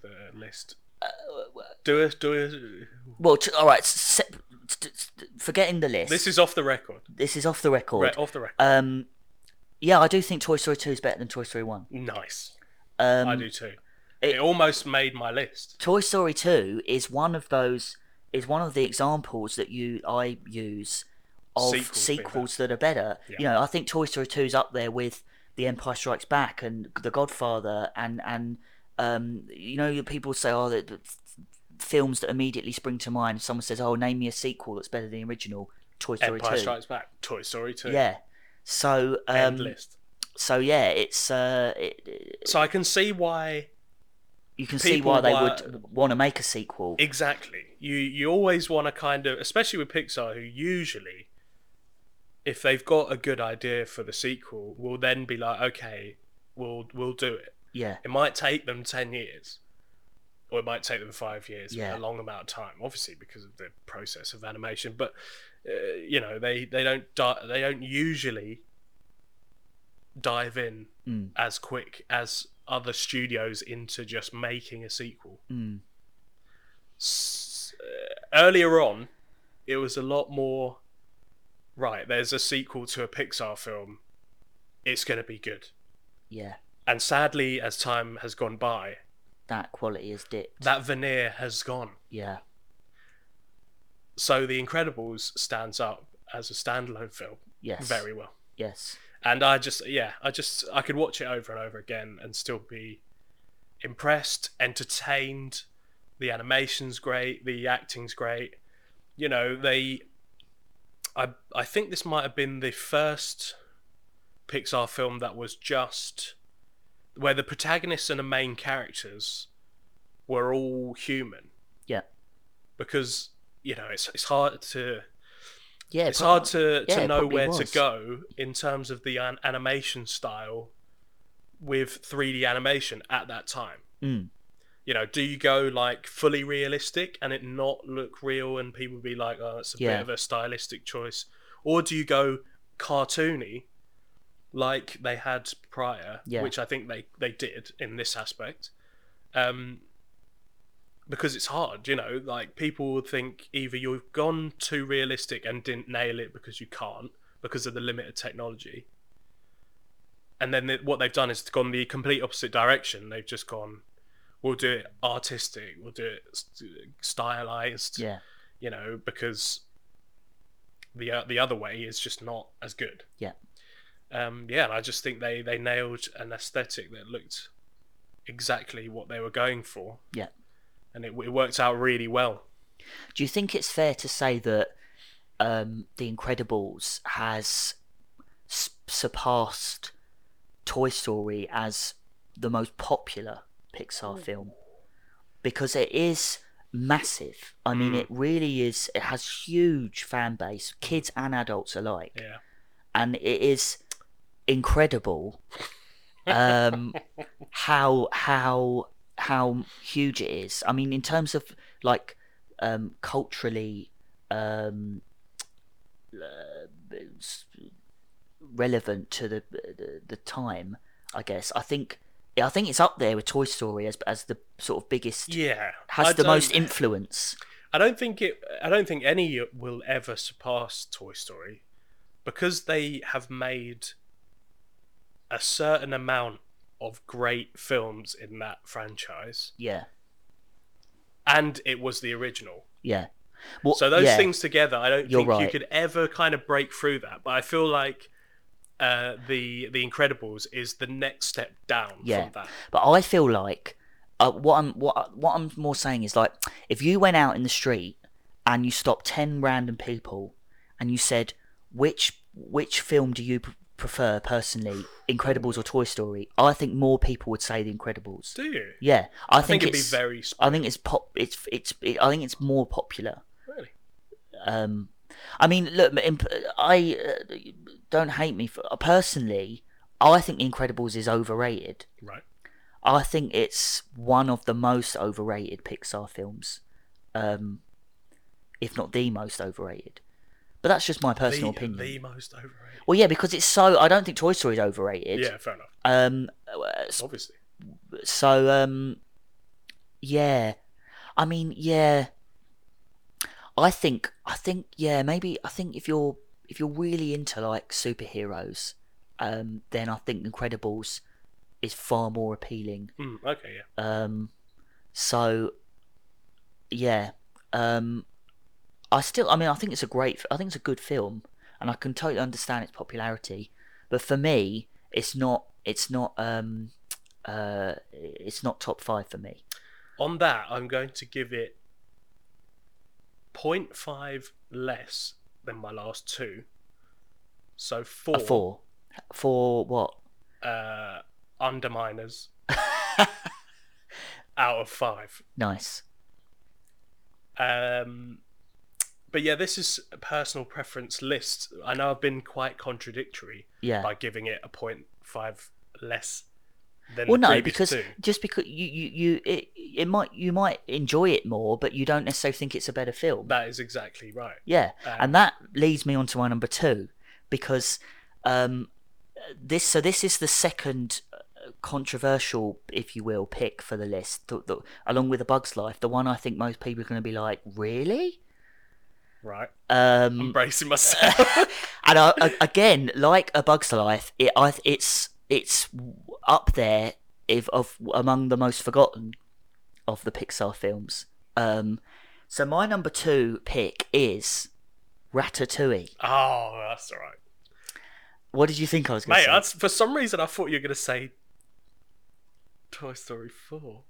the list. Uh, Do it, do it. Well, t- all right. Se- t- t- forgetting the list. This is off the record. this is off the record. Re- off the record. Um, yeah, I do think Toy Story Two is better than Toy Story One. nice. Um, I do too. it- It, almost made my list. Toy Story 2 is one of those is one of the examples that you I use of Sequels sequels, that are better. Yeah. You know, I think Toy Story 2 is up there with The Empire Strikes Back and The Godfather and and um you know people say oh that that films that immediately spring to mind someone says oh name me a sequel that's better than the original Toy Story Empire 2. Strikes Back, Toy Story 2. Yeah. So End um list. so yeah, it's uh it, it- So I can see why you can see why they would want to make a sequel. Exactly. You you always want to kind of, especially with Pixar, who usually, if they've got a good idea for the sequel, will then be like, okay, we'll we'll do it. Yeah, It might take them ten years, or it might take them five years, Yeah. a long amount of time, obviously because of the process of animation. But uh, you know, they they don't di- they don't usually dive in mm, as quick as other studios into just making a sequel. mm, S- uh, earlier on, it was a lot more. Right, there's a sequel to a Pixar film. It's going to be good. yeah. And sadly, as time has gone by, That quality is dipped. that veneer has gone. yeah, So The Incredibles stands up as a standalone film yes, very well. yes, And I just, yeah, I just, I could watch it over and over again and still be impressed, entertained. The animation's great, the acting's great. You know, they, I, I think this might have been the first Pixar film that was just where the protagonists and the main characters were all human. Yeah. Because you know it's it's hard to yeah. it's hard to, yeah, to know where to go in terms of the an- animation style with 3D animation at that time. Mm, You know, do you go like fully realistic and it not look real and people be like, oh, it's a Yeah. bit of a stylistic choice? Or do you go cartoony like they had prior, Yeah. which I think they, they did in this aspect? Um, because it's hard, you know, like people would think either you've gone too realistic and didn't nail it because you can't, because of the limited technology. And then th- what they've done is gone the complete opposite direction. They've just gone, we'll do it artistic, we'll do it st- stylized, yeah, you know, because the uh, the other way is just not as good. Yeah. Um, yeah, and I just think they they nailed an aesthetic that looked exactly what they were going for. Yeah. And it, it worked out really well. Do you think it's fair to say that um, The Incredibles has s- surpassed Toy Story as the most popular Pixar film? Because it is massive. I mean, Mm. it really is. It has huge fan base, kids and adults alike, Yeah. and it is incredible um, how how how huge it is. I mean, in terms of like um, culturally um, uh, relevant to the, the the time, I guess. I think I think it's up there with Toy Story as as the sort of biggest Yeah. has I the most influence. I don't think it. I don't think any will ever surpass Toy Story, because they have made a certain amount of great films in that franchise, Yeah, and it was the original. yeah. Well, So those yeah, things together, I don't You're think you could ever kind of break through that. But I feel like uh, the the Incredibles is the next step down Yeah. from that. But I feel like uh, what I'm what what I'm more saying is like if you went out in the street and you stopped ten random people and you said which which film do you prefer personally, Incredibles or Toy Story? I think more people would say The Incredibles. Do you? Yeah, I, I think, it'd be it's very. I think it's pop. It's it's. It, I think it's more popular. Really? Um, I mean, look, imp- I uh, don't hate me for personally. I think The Incredibles is overrated. Right. I think it's one of the most overrated Pixar films, um, if not the most overrated. But that's just my personal the, opinion. The most overrated. Well, yeah, because it's so. I don't think Toy Story is overrated. Yeah, fair enough. Um. Obviously. So um. Yeah, I mean, yeah. I think. I think. Yeah, maybe. I think if you're if you're really into like superheroes, um, then I think Incredibles is far more appealing. Mm, okay, yeah. Um, so yeah, um, I still, I mean, I think it's a great, I think it's a good film, and I can totally understand its popularity. But for me, it's not, it's not, um, uh, it's not top five for me. On that, I'm going to give it 0.5 less than my last two. So four. A four, for what? Uh, Underminers. out of five. Nice. Um, but yeah, this is a personal preference list. I know I've been quite contradictory Yeah. by giving it a point five less than well, the no, because two. just because you you, you it, it might you might enjoy it more, but you don't necessarily think it's a better film. That is exactly right. Yeah, Um, and that leads me on to my number two because um, this. So this is the second uh, controversial, if you will, pick for the list, th- th- along with A Bug's Life. The one I think most people are going to be like, really. Right. Um, I'm bracing myself. and I, I- again, like A Bug's Life, it I, it's it's up there if of among the most forgotten of the Pixar films. Um, so my number two pick is Ratatouille. oh, that's all right. What did you think I was going to say? for some reason I thought you were going to say Toy Story 4.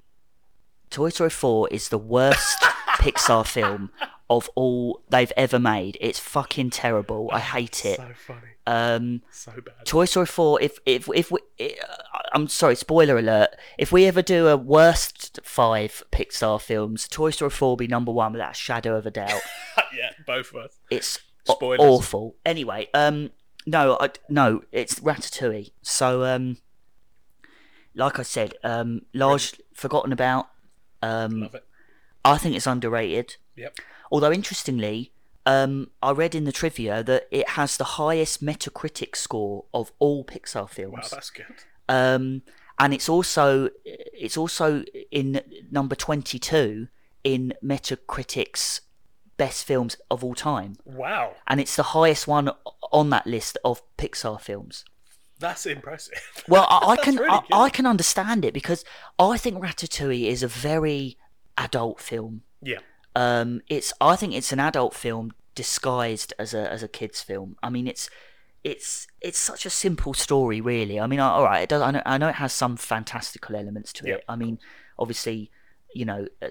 Toy Story 4 is the worst Pixar film of all they've ever made. It's fucking terrible. I hate it. So funny. Um, So bad. Toy Story 4, if if if we, I'm sorry, spoiler alert. If we ever do a worst five Pixar films, Toy Story 4 will be number one without a shadow of a doubt. yeah, both of us. It's Spoilers. awful. Anyway, um, no, I, no, it's Ratatouille. So, um, like I said, um, large forgotten about. Um, Love it. I think it's underrated. Yep. Although interestingly, um, I read in the trivia that it has the highest Metacritic score of all Pixar films. Wow, that's good. um, and it's also it's also in number twenty two in Metacritic's best films of all time, Wow, and it's the highest one on that list of Pixar films. that's impressive. Well, I, I can really I. I can understand it because I think Ratatouille is a very adult film. yeah, Um, it's I think it's an adult film disguised as a as a kids film. I mean, it's it's it's such a simple story, really. I mean, all right, it does. I know, I know it has some fantastical elements to Yep. it. I mean, obviously, you know. Uh,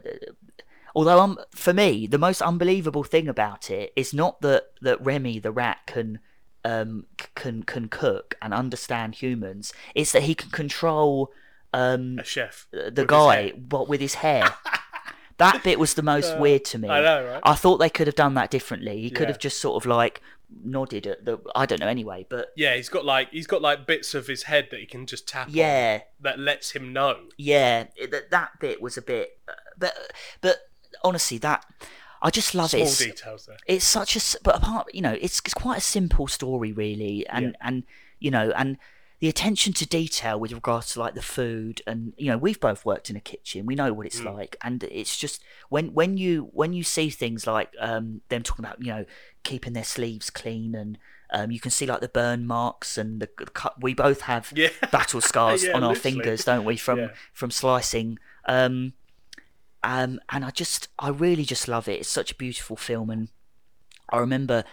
although, um, for me, the most unbelievable thing about it is not that that Remy the rat can um can can cook and understand humans. It's that he can control um a chef. the guy, but with his hair. that bit was the most Uh, weird to me. I know, right? I thought they could have done that differently. He could Yeah. have just sort of like nodded at the. I don't know anyway, but Yeah, he's got like he's got like bits of his head that he can just tap on yeah, that lets him know. yeah, that that bit was a bit. But but honestly, that I just love Small it. It's, details there. it's such a but apart you know it's it's quite a simple story really and Yeah. and you know and the attention to detail with regards to like the food and you know we've both worked in a kitchen we know what it's Mm. like and it's just when when you when you see things like um them talking about you know keeping their sleeves clean and um, you can see like the burn marks and the, cut we both have Yeah. battle scars Yeah, on our fingers don't we from Yeah. from slicing um um and i just i really just love it it's such a beautiful film and i remember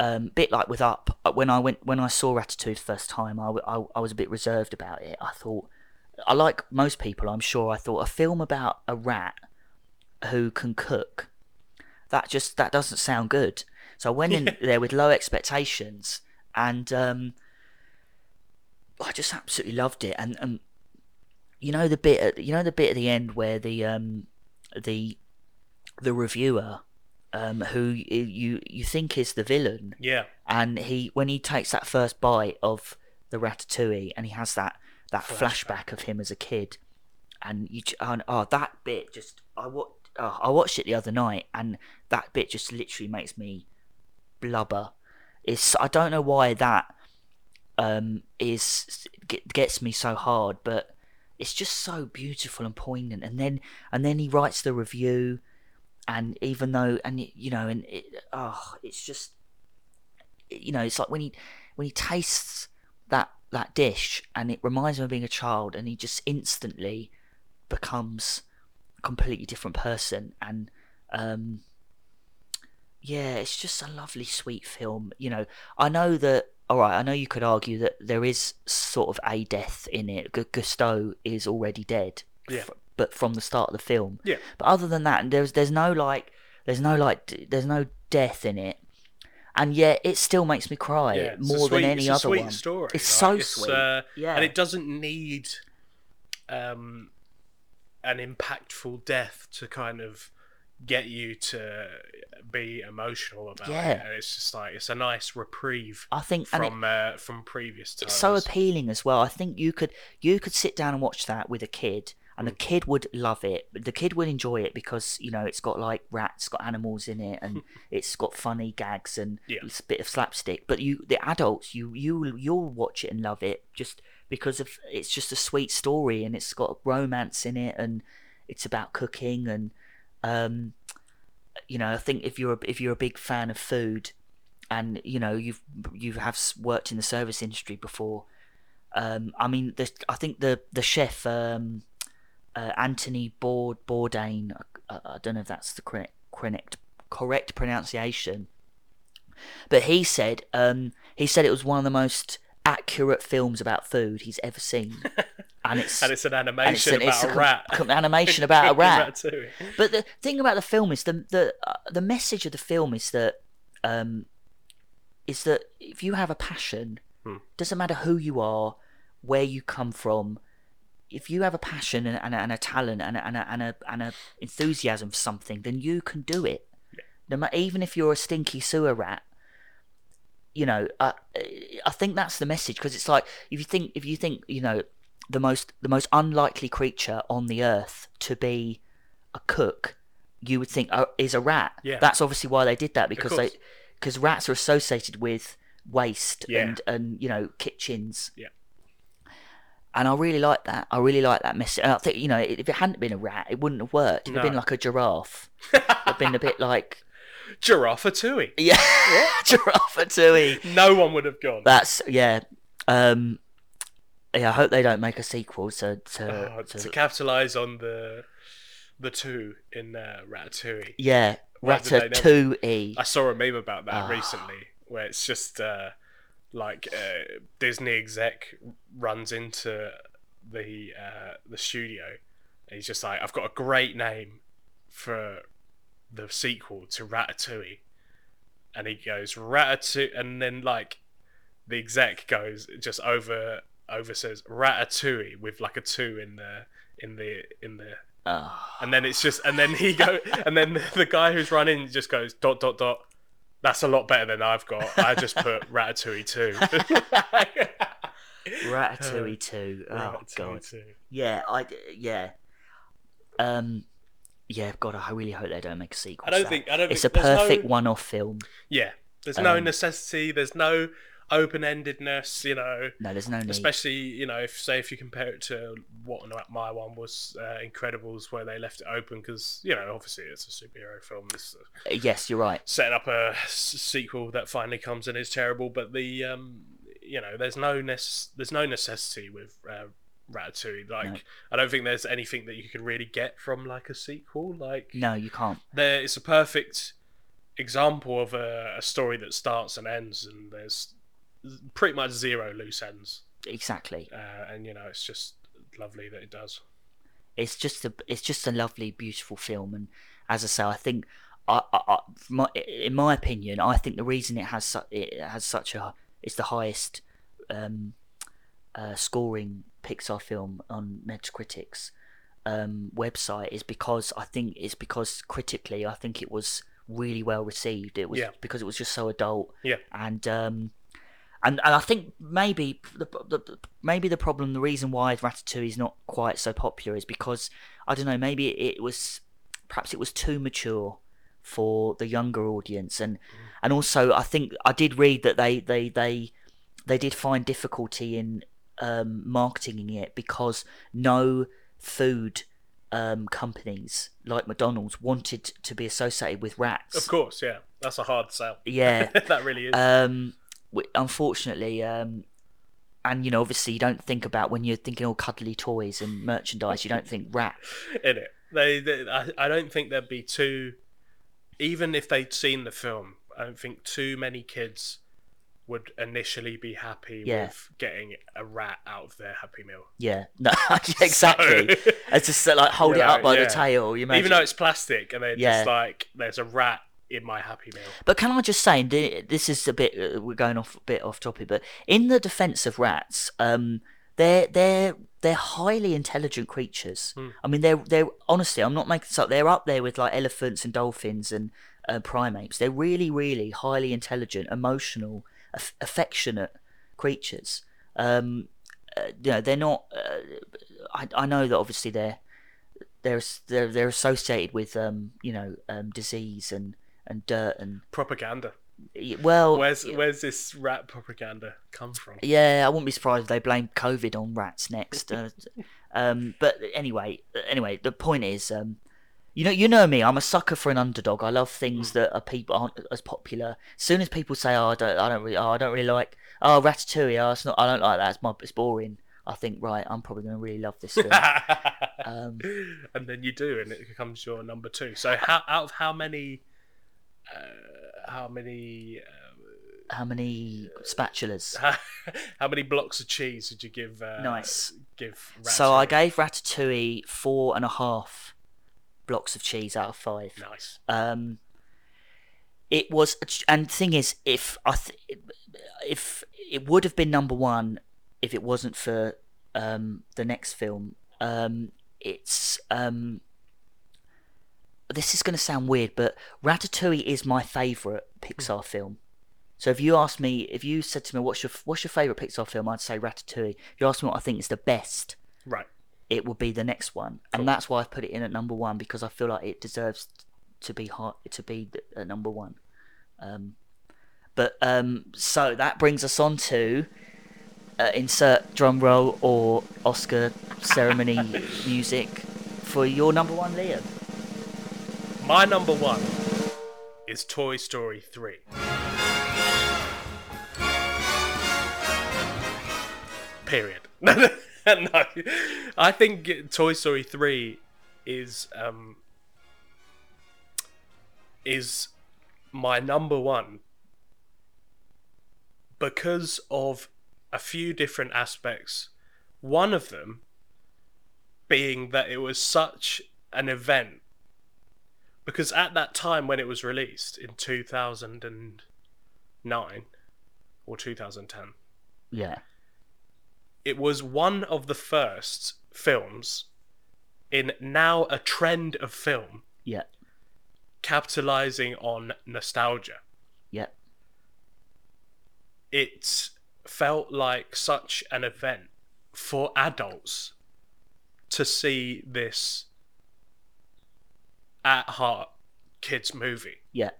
um bit like with up. Uh, when i went when i saw ratatouille the first time I I was a bit reserved about it. I thought i like most people i'm sure i thought a film about a rat who can cook that just that doesn't sound good. So i went in there with low expectations and um I just absolutely loved it, and and you know the bit at you know the bit at the end where the um the the reviewer um who you you think is the villain, Yeah, and he when he takes that first bite of the ratatouille and he has that that Flashback. flashback, of him as a kid, and you and, oh that bit just I wa- oh, I watched it the other night and that bit just literally makes me blubber. It's I don't know why that um is get, gets me so hard, but it's just so beautiful and poignant. And then and then he writes the review, and even though and you know and it, oh it's just you know it's like when he when he tastes that that dish and it reminds him of being a child and he just instantly becomes a completely different person and um yeah it's just a lovely sweet film you know. I know that all right i know you could argue that there is sort of a death in it. Gu- gusteau is already dead. Yeah. But from the start of the film yeah, but other than that, there's there's no like there's no like there's no death in it, and yet it still makes me cry yeah. It's more sweet- than any it's a other sweet one. Story. It's like, so sweet. uh, Yeah. and it doesn't need um an impactful death to kind of get you to be emotional about Yeah. it. And it's just like it's a nice reprieve I think and it- from uh, from previous times. it's so appealing as well. I think you could you could sit down and watch that with a kid, and the kid would love it. The kid would enjoy it because you know it's got like rats, got animals in it, and it's got funny gags and Yeah. it's a bit of slapstick. But you, the adults, you you you'll watch it and love it just because of it's just a sweet story and it's got romance in it and it's about cooking and um you know I think if you're a, if you're a big fan of food and you know you've you have worked in the service industry before um i mean the, i think the the chef um uh, anthony Bourd, bourdain I, I don't know if that's the correct correct correct pronunciation but he said um he said it was one of the most accurate films about food he's ever seen and it's and it's an animation it's, it's about a a rat. com- animation about a rat but the thing about the film is the the uh, the message of the film is that um is that if you have a passion, Hmm. doesn't matter who you are, where you come from, if you have a passion and, and, a, and a talent and a, and a, and a, and a enthusiasm for something, then you can do it. No matter, even if you're a stinky sewer rat, you know, uh, I think that's the message because it's like if you think if you think you know the most the most unlikely creature on the earth to be a cook, you would think uh, is a rat. Yeah. That's obviously why they did that because they because rats are associated with waste Yeah. and and you know kitchens. Yeah. And I really like that. I really like that message. And I think you know if it hadn't been a rat, it wouldn't have worked. It'd have been like a giraffe. It'd been a bit like Giraffe tui. yeah, giraffe tui. No one would have gone. That's yeah. Um, yeah, I hope they don't make a sequel to to, Oh, to, to capitalise on the the two in uh, Ratatouille. yeah, Why did they never- Ratatouille. I saw a meme about that Ah. recently, where it's just uh, like uh, Disney exec runs into the uh, the studio, and he's just like, "I've got a great name for the sequel to Ratatouille," and he goes Ratatouille, and then like the exec goes just over over says Ratatouille with like a two in the in the in the Oh, and then it's just and then he go and then the guy who's running just goes dot dot dot that's a lot better than i've got i just put ratatouille 2 Ratatouille two. Oh Ratatouille god. 2. Yeah, I yeah. Um, yeah. God, I really hope they don't make a sequel. i don't think i don't it's a perfect no, one-off film. yeah there's no Um, necessity there's no open-endedness you know No, there's no need. especially you know if say if you compare it to what my one was uh, incredibles where they left it open because you know obviously it's a superhero film it's Uh, yes, you're right. setting up a s- sequel that finally comes and is terrible. But the um, you know, there's no nece- there's no necessity with uh, Ratatouille. Like, No. I don't think there's anything that you can really get from like a sequel. Like, No, you can't. there it's a perfect example of a, a story that starts and ends, and there's pretty much zero loose ends. Exactly. Uh, and you know, it's just lovely that it does. it's just a it's just a lovely beautiful film and as i say i think I, I, I my, in my opinion i think the reason it has su- it has such a it's the highest um uh, scoring pixar film on metacritic's um website is because i think it's because critically i think it was really well received it was Yeah. because it was just so adult Yeah. and um and and I think maybe the, the maybe the problem, the reason why Ratatouille is not quite so popular is because I don't know, maybe it was perhaps it was too mature for the younger audience, and and also I think I did read that they they they they did find difficulty in um, marketing it because no food um, companies like McDonald's wanted to be associated with rats. Of course, yeah, that's a hard sell. Yeah. that really is. Um, unfortunately, um, and you know, obviously, you don't think about when you're thinking all cuddly toys and merchandise. You don't think rat. in it. They, they I, I don't think there'd be too, even if they'd seen the film, I don't think too many kids would initially be happy Yeah. with getting a rat out of their Happy Meal. Yeah, no, exactly. So- It's just like hold it know, up by yeah. the tail. You imagine. even though it's plastic, and they're Yeah. just like, "There's a rat in my Happy Meal." But can I just say, this is a bit, uh, we're going off a bit off topic, but in the defense of rats, um, they're they're they're highly intelligent creatures. Hmm. I mean, they're they're honestly, I'm not making this up. They're up there with like elephants and dolphins and uh, primates. They're really, really highly intelligent, emotional, aff- affectionate creatures. Um, uh, you know, they're not. Uh, I I know that obviously they're they're they're they're associated with um you know um disease and and dirt and Propaganda. well Where's where's this rat propaganda come from? yeah, I wouldn't be surprised if they blame COVID on rats next. Uh, um, but anyway, anyway, the point is, um, you know, you know me. I'm a sucker for an underdog. I love things that are people aren't as popular. As soon as people say, "Oh, I don't, I don't really, oh, I don't really like, oh, Ratatouille, oh, it's not, I don't like that. It's my, it's boring." I think, right, I'm probably going to really love this film. um, and then you do, and it becomes your number two. So how out of how many, uh, how many, uh, how many spatulas? how, many blocks of cheese did you give? Uh, Nice. Give. So I Ratatouille? gave Ratatouille four and a half blocks of cheese out of five. Nice. Um, it was, and the thing is, if I, th- if it would have been number one, if it wasn't for um, the next film, um, it's um, this is going to sound weird, but Ratatouille is my favourite Pixar film. So if you ask me, if you said to me, "What's your what's your favourite Pixar film?" I'd say Ratatouille. If you ask me what I think is the best, Right. it would be the next one, Cool. and that's why I've put it in at number one because I feel like it deserves to be hot to be at number one. Um, but um, so that brings us on to uh, insert drum roll or Oscar ceremony music for your number one, Liam. My number one is Toy Story 3. Period. no, I think Toy Story 3 is um is my number one because of a few different aspects. One of them being that it was such an event because at that time when it was released in 2009 or 2010 Yeah, it was one of the first films in now a trend of film yeah, capitalizing on nostalgia. Yeah, it felt like such an event for adults to see this at heart kids movie yeah,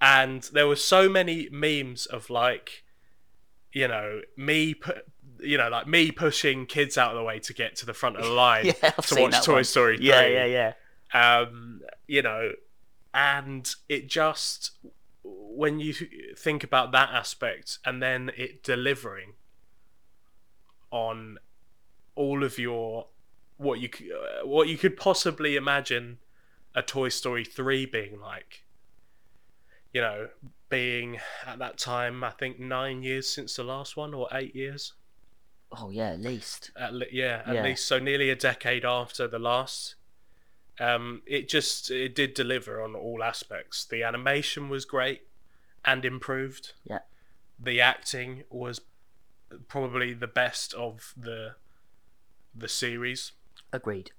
and there were so many memes of like you know me pu- you know like me pushing kids out of the way to get to the front of the line yeah. To watch Toy one. Story 3 Yeah, yeah, yeah. um you know and it just when you think about that aspect and then it delivering on all of your what you uh, what you could possibly imagine a Toy Story 3 being like you know being at that time I think 9 years since the last one or 8 years Oh yeah, at least. at le- yeah, at Yeah. least so nearly a decade after the last. Um, it just it did deliver on all aspects. The animation was great and improved. Yeah. The acting was probably the best of the the series. Agreed.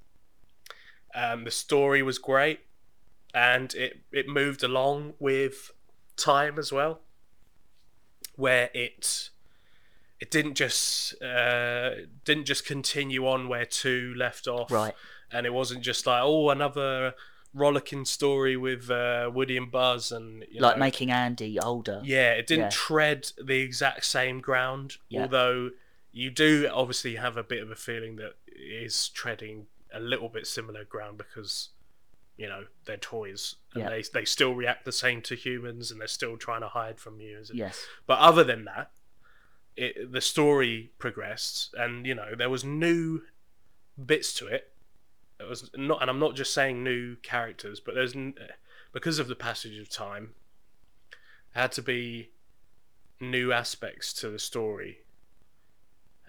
Um, the story was great, and it it moved along with time as well, where it it didn't just uh, didn't just continue on where two left off, Right. and it wasn't just like oh another rollicking story with uh, Woody and Buzz and you like know, making Andy older. yeah, it didn't Yeah. tread the exact same ground. Yeah. Although you do obviously have a bit of a feeling that it is treading a little bit similar ground because you know they're toys and Yeah. they they still react the same to humans and they're still trying to hide from you. Yes. But other than that, it, the story progressed, and you know there was new bits to it. It was not, and I'm not just saying new characters, but there's because of the passage of time, had to be new aspects to the story.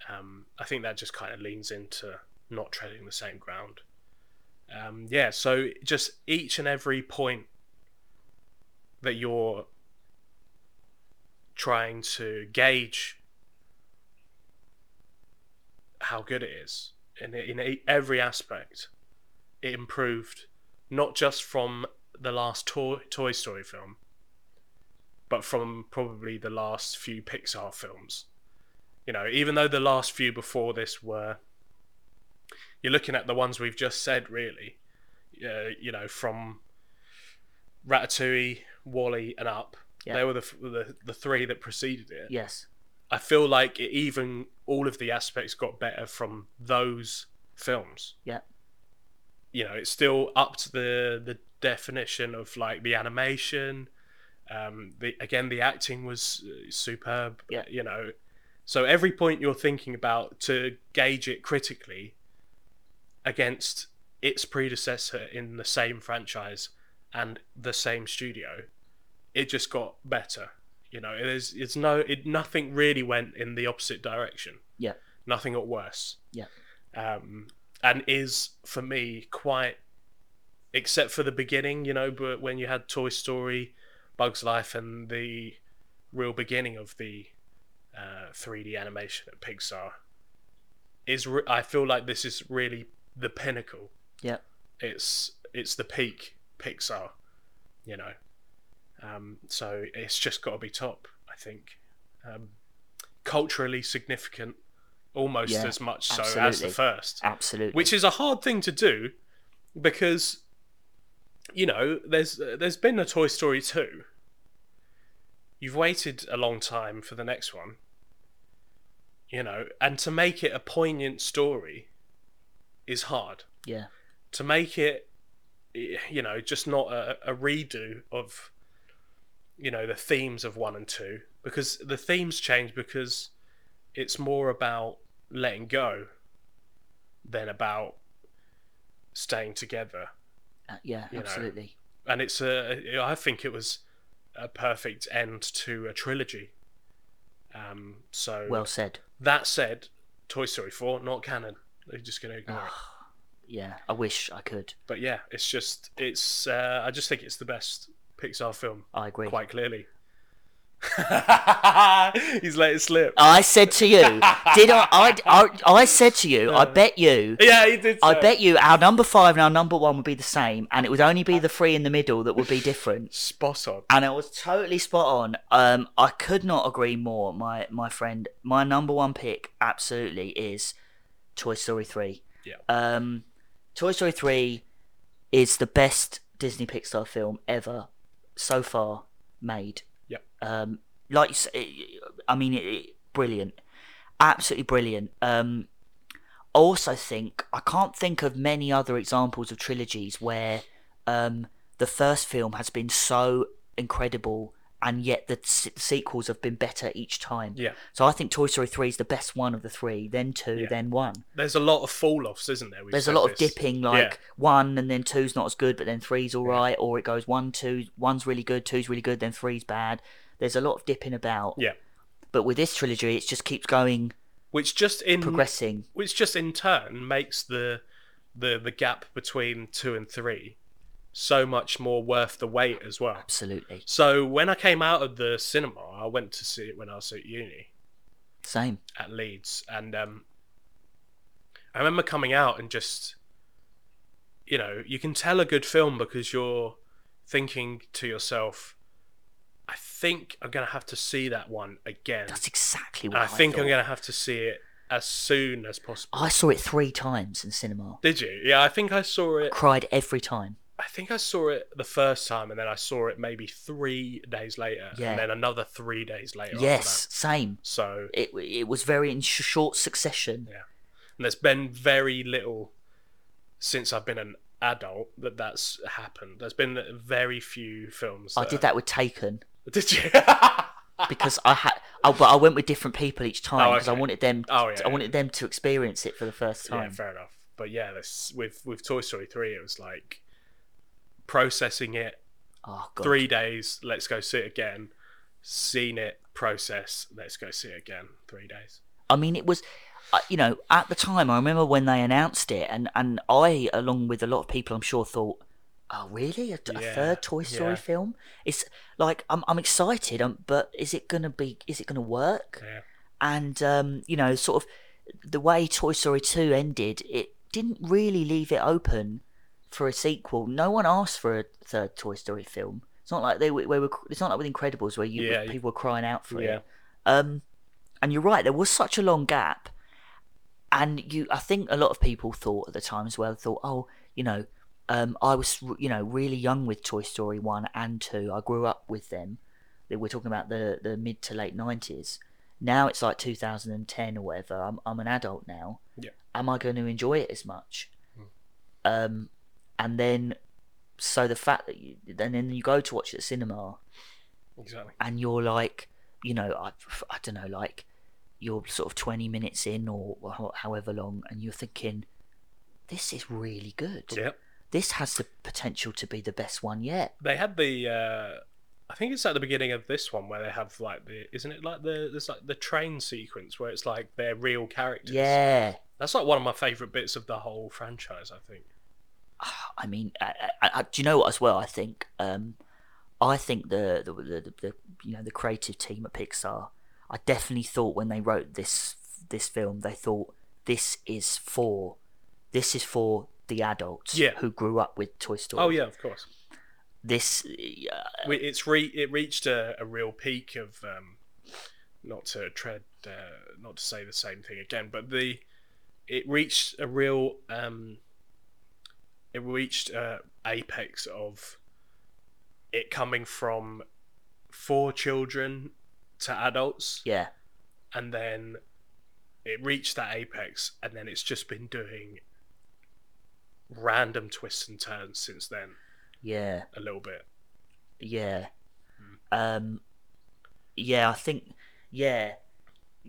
Um, I think that just kind of leans into not treading the same ground. Um, yeah, so just each and every point that you're trying to gauge how good it is in in every aspect. It improved, not just from the last Toy Toy Story film, but from probably the last few Pixar films. You know, even though the last few before this were, you're looking at the ones we've just said, really. Uh, you know, from Ratatouille, WALL-E, and Up. Yeah. They were the, the the three that preceded it. Yes. I feel like it even all of the aspects got better from those films. Yeah. You know, it's still up to the the definition of like the animation. Um, the again, the acting was uh, superb. Yeah. You know, so every point you're thinking about to gauge it critically against its predecessor in the same franchise and the same studio, it just got better. You know, it is. It's no. It nothing really went in the opposite direction. Yeah. Nothing got worse. Yeah. Um, and is for me quite, except for the beginning. You know, but when you had Toy Story, Bugs Life, and the real beginning of the uh, 3D animation at Pixar, is re- I feel like this is really the pinnacle. Yeah. It's it's the peak Pixar. You know. Um, so it's just got to be top, I think. Um, culturally significant, almost Yeah, as much so as the first, Absolutely. which is a hard thing to do because, you know, there's there's been a Toy Story two. You've waited a long time for the next one. You know, and to make it a poignant story is hard yeah. to make it you know just not a, a redo of you know the themes of one and two because the themes change because it's more about letting go than about staying together Uh, yeah. you know. absolutely. and it's a i think it was a perfect end to a trilogy um so Well said. that said toy story 4 not canon they're just going to ignore it Yeah. I wish I could. but yeah, it's just it's. Uh, I just think it's the best Pixar film, I agree. quite clearly. He's let it slip. I said to you, did I? I, I, I said to you, I bet you. yeah, he did. I say. bet you our number five and our number one would be the same, and it would only be the three in the middle that would be different. spot on. And it was totally spot on. Um, I could not agree more, my my friend. My number one pick absolutely is Toy Story three. Yeah. Um, Toy Story three is the best Disney Pixar film ever so far made. Yep. Um, like I mean, it, it, brilliant, absolutely brilliant. Um, I also think I can't think of many other examples of trilogies where um, the first film has been so incredible and yet the se- sequels have been better each time. Yeah. So I think Toy Story 3 is the best one of the three, then two, Yeah. then one. There's a lot of fall offs, isn't there? We've There's a lot of dipping, like Yeah. one and then two's not as good, but then three's all right, or it goes one, two, one's really good, two's really good, then three's bad. There's a lot of dipping about. Yeah. But with this trilogy, it just keeps going, Which just in progressing. which just in turn makes the the the gap between two and three so much more worth the wait as well. Absolutely. So when I came out of the cinema, I went to see it when I was at uni. Same. at Leeds, and um, I remember coming out and just, you know, you can tell a good film because you're thinking to yourself, I think I'm gonna have to see that one again. That's exactly what I I, think I'm gonna have to see it as soon as possible. I saw it three times in cinema. Did you? Yeah, I think I saw it. Cried every time. I think I saw it the first time, and then I saw it maybe three days later, Yeah. and then another three days later. after Yes, that. same. So It it was very in sh- short succession. Yeah. And there's been very little since I've been an adult that that's happened. There's been very few films. I did that with Taken Did you? because I had, oh, but I went with different people each time Oh, because I wanted them. Oh, yeah, I yeah. wanted them to experience it for the first yeah, time. fair enough. But yeah, this with with Toy Story three, it was like processing it oh god. three days. Let's go see it again. Seen it, process. Let's go see it again. Three days. I mean, it was, uh, you know, at the time, I remember when they announced it, and, and I, along with a lot of people, I'm sure, thought, oh, really? A, a third Toy Story yeah. film? It's like, I'm, I'm excited, um, but is it going to be, is it going to work? Yeah. And, um, you know, sort of, the way Toy Story 2 ended, it didn't really leave it open for a sequel. No one asked for a third Toy Story film. It's not like they were. were it's not like with Incredibles where you Yeah. people were crying out for Yeah. it. Um, and you're right. There was such a long gap, and you. I think a lot of people thought at the time as well. Thought, oh, you know, um, I was you know really young with Toy Story one and two. I grew up with them. We're talking about the the mid to late nineties. Now it's like 2010 or whatever. I'm I'm an adult now. Yeah. Am I going to enjoy it as much? Um, and then so the fact that you and then you go to watch it at cinema Exactly. and you're like, you know, I, I don't know, like you're sort of 20 minutes in or ho- however long, and you're thinking, this is really good. Yep. This has the potential to be the best one yet. They had the. Uh, I think it's at the beginning of this one where they have like the. Isn't it like the there's like the train sequence where it's like they're real characters. Yeah. That's like one of my favorite bits of the whole franchise. I think. I mean, I, I, I, do you know what as well? I think, um, I think the the, the the you know the creative team at Pixar, I definitely thought when they wrote this this film, they thought this is for, this is for the adults Yeah. who grew up with Toy Story. Oh yeah, of course. This, uh, It's re it reached a, a real peak of um, not to tread uh, not to say the same thing again, but the it reached a real um, it reached uh, apex of it coming from four children to adults, yeah, and then it reached that apex, and then it's just been doing random twists and turns since then yeah, a little bit. yeah, Hmm. um, yeah. I think, yeah,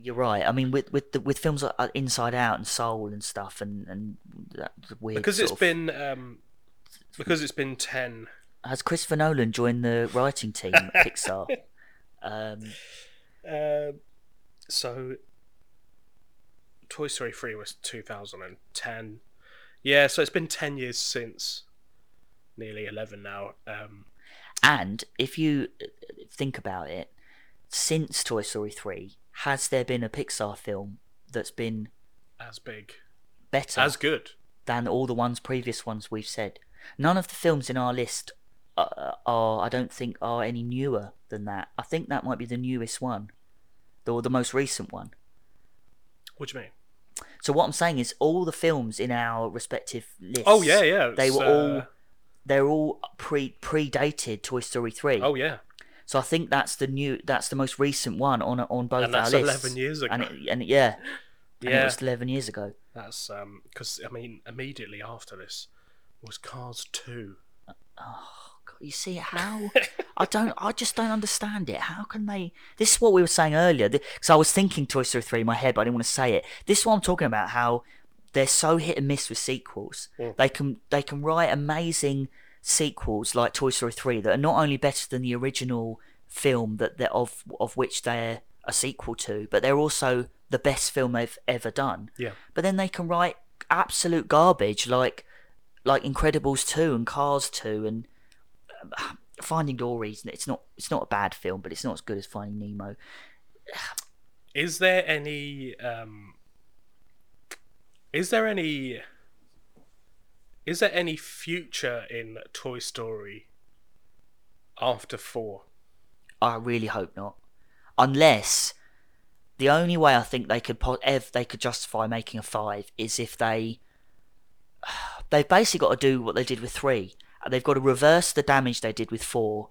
you're right. I mean, with with the, with films like uh, Inside Out and Soul and stuff, and and that weird because it's of- been um, because it's been 10 has Christopher Nolan joined the writing team at Pixar? Um, uh, so toy story 3 was 2010 yeah so it's been 10 years since nearly 11 now um, and if you uh, think about it, since Toy Story 3, has there been a Pixar film that's been as big better as good than all the ones previous ones we've said? None of the films in our list uh, are, I don't think, are any newer than that. I think that might be the newest one, or the most recent one. what do you mean So what I'm saying is, all the films in our respective lists. oh yeah yeah They were uh, all they're all pre predated Toy Story 3. oh yeah So I think that's the new, that's the most recent one on on both And our that's lists. 11 years ago. And, it, and yeah, and it yeah was eleven years ago. that's um because i mean immediately after this was cars 2 Oh God, you see how I don't, I just don't understand it. How can they? This is what we were saying earlier. Because I was thinking Toy Story three in my head, but I didn't want to say it. This is what I'm talking about. How they're so hit and miss with sequels. Mm. They can they can write amazing sequels like Toy Story three that are not only better than the original film that they're of of which they're a sequel to, but they're also the best film they've ever done. yeah But then they can write absolute garbage like like Incredibles two and Cars two and um, Finding Dory. It's not it's not a bad film, but it's not as good as Finding Nemo. Is there any um is there any is there any future in Toy Story after 4? I really hope not. Unless the only way I think they could ev- they could justify making a five is if they they've basically got to do what they did with three. They've got to reverse the damage they did with four,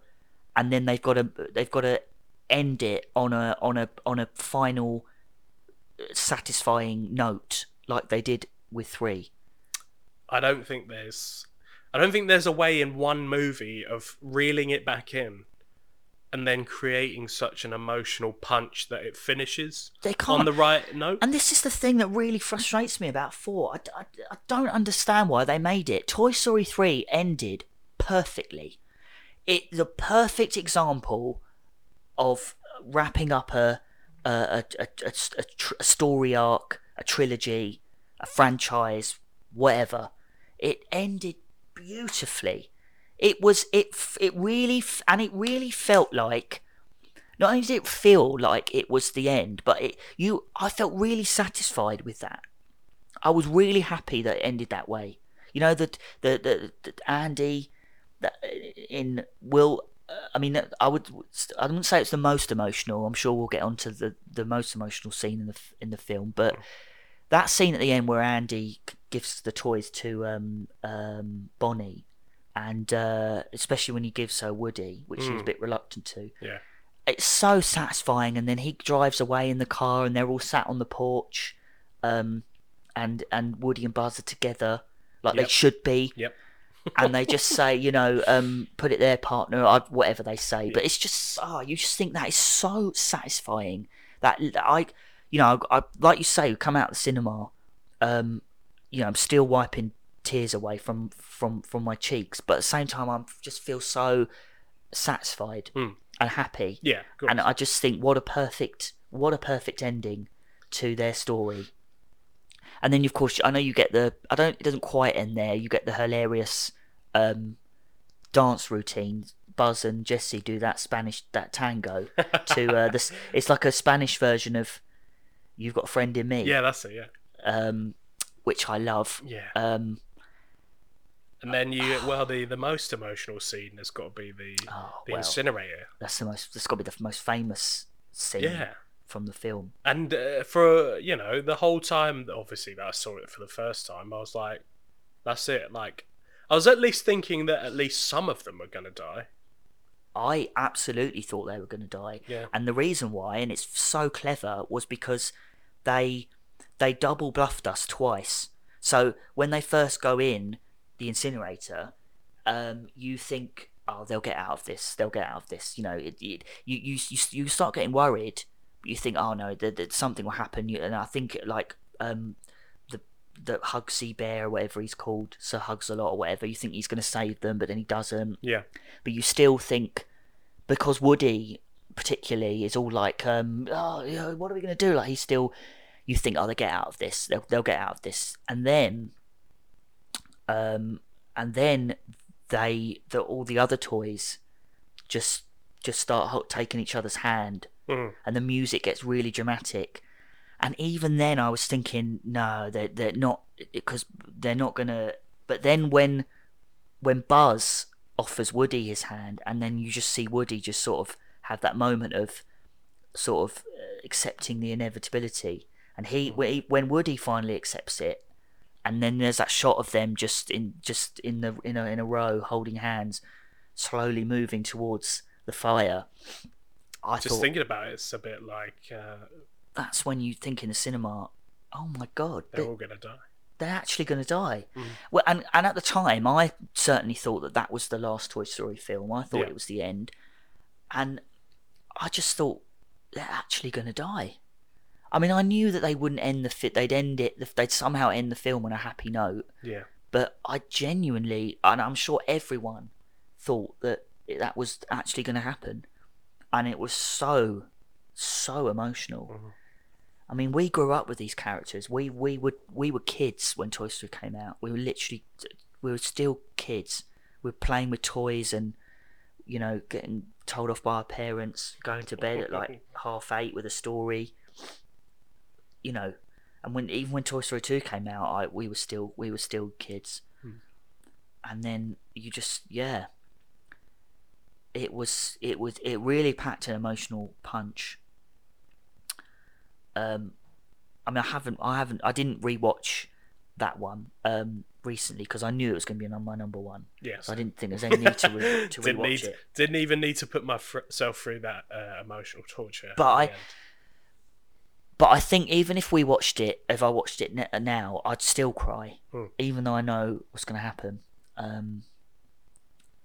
and then they've got to they've got to end it on a on a on a final uh, satisfying note like they did with three. I don't think there's I don't think there's a way in one movie of reeling it back in and then creating such an emotional punch that it finishes They can't. on the right note. And this is the thing that really frustrates me about 4. I, I, I don't understand why they made it. Toy Story 3 ended perfectly. It the perfect example of wrapping up a a, a, a, a, a tr- a story arc, a trilogy, a franchise, whatever. It ended beautifully. It was it it really and it really felt like not only did it feel like it was the end, but it you I felt really satisfied with that. I was really happy that it ended that way. You know that the the, the Andy that in will. uh, I mean, I would. I wouldn't say it's the most emotional. I'm sure we'll get onto the the most emotional scene in the in the film, but that scene at the end where Andy gives the toys to um, um, Bonnie, and uh, especially when he gives her Woody, which she was a Mm. bit reluctant to. Yeah. It's so satisfying, and then he drives away in the car, and they're all sat on the porch, um, and and Woody and Buzz are together like they should be, Yep. and they just say, you know, um, put it there, partner, I, whatever they say. But it's just, oh, you just think that is so satisfying that that I, you know, I, like you say, come out of the cinema, um, you know, I'm still wiping tears away from from from my cheeks, but at the same time, I just feel so satisfied Hmm. and happy, Yeah. And I just think what a perfect, what a perfect ending to their story. And then, of course, I know you get the. I don't. It doesn't quite end there. You get the hilarious um, dance routine. Buzz and Jessie do that Spanish that tango to uh, this. It's like a Spanish version of "You've Got a Friend in Me," yeah, that's it. Yeah. um, which I love. Yeah. Um, And then you, well, the the most emotional scene has got to be the oh, the well, incinerator. that's the most. That's got to be the most famous scene Yeah. from the film. And uh, for you know the whole time, obviously that I saw it for the first time, I was like, "That's it." Like, I was at least thinking that at least some of them were gonna die. I absolutely thought they were going to die. Yeah. And the reason why, and it's so clever, was because they they double bluffed us twice. So when they first go in the incinerator, um, you think, oh, they'll get out of this. They'll get out of this. You know, it, it, you, you you you start getting worried. You think, oh no, that, that something will happen. You- And I think like um, the the Hugsy Bear or whatever he's called, Sir Hugs a lot or whatever. You think he's going to save them, but then he doesn't Yeah. but you still think because Woody particularly is all like, um, oh, you know, what are we going to do? Like he's still, you think, oh, they'll get out of this, they'll they'll get out of this, and then, um, and then they the all the other toys just just start ho- taking each other's hand, Mhm. and the music gets really dramatic. And even then, I was thinking, no, they're they're not because they're not gonna. But then when when Buzz offers Woody his hand, and then you just see Woody just sort of have that moment of sort of uh, accepting the inevitability, and he when he- Woody finally accepts it, and then there's that shot of them just in just in the in a in a row holding hands, slowly moving towards the fire. I Just thought thinking about it, it's a bit like uh, that's when you think in the cinema, oh my god, they're they- all gonna die. they're actually going to die. Mm. Well, and and at the time, I certainly thought that that was the last Toy Story film. I thought Yeah. it was the end, and I just thought they're actually going to die. I mean, I knew that they wouldn't end the fit. They'd end it. They'd somehow end the film on a happy note. Yeah. But I genuinely, and I'm sure everyone thought that that was actually going to happen, and it was so, so emotional. Mhm. I mean, we grew up with these characters. We we were we were kids when Toy Story came out. We were literally we were still kids. We were playing with toys and you know getting told off by our parents, going to bed at like half eight with a story. You know, and when even when Toy Story two came out, I we were still we were still kids. Hmm. And then you just yeah. It was it was it really packed an emotional punch um i mean i haven't i haven't i didn't rewatch that one um recently because i knew it was going to be my number one Yes. so i didn't think there's any need to, re- to didn't rewatch need, it Didn't even need to put myself through that uh, emotional torture. But I- but i think even if we watched it if i watched it now i'd still cry Hmm. even though i know what's going to happen um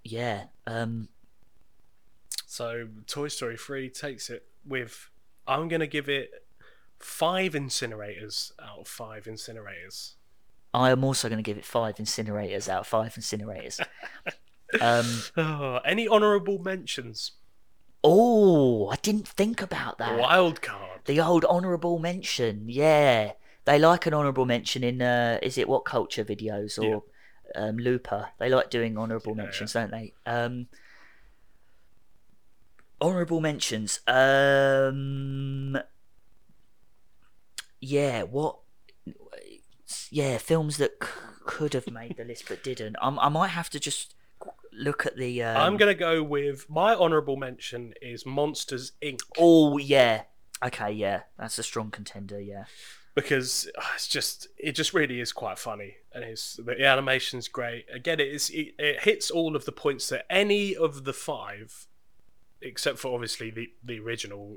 yeah um So Toy Story 3 takes it with I'm gonna give it five incinerators out of five incinerators. I am also going to give it five incinerators out of five incinerators um Oh, any honourable mentions? oh i didn't think about that Wild card. The old honourable mention, yeah. They like an honourable mention in uh, is it WhatCulture videos or um, Looper? They like doing honourable Yeah, mentions, don't they? Um, Honorable mentions. Um. Yeah. What? Yeah, films that c- could have made the list but didn't. Um, I might have to just look at the. Um, I'm gonna go with my honourable mention is Monsters Inc. Oh yeah. Okay. Yeah, that's a strong contender. Yeah. because uh, it's just it just really is quite funny and it's the animation's great again it is it, it hits all of the points that any of the five except for obviously the the original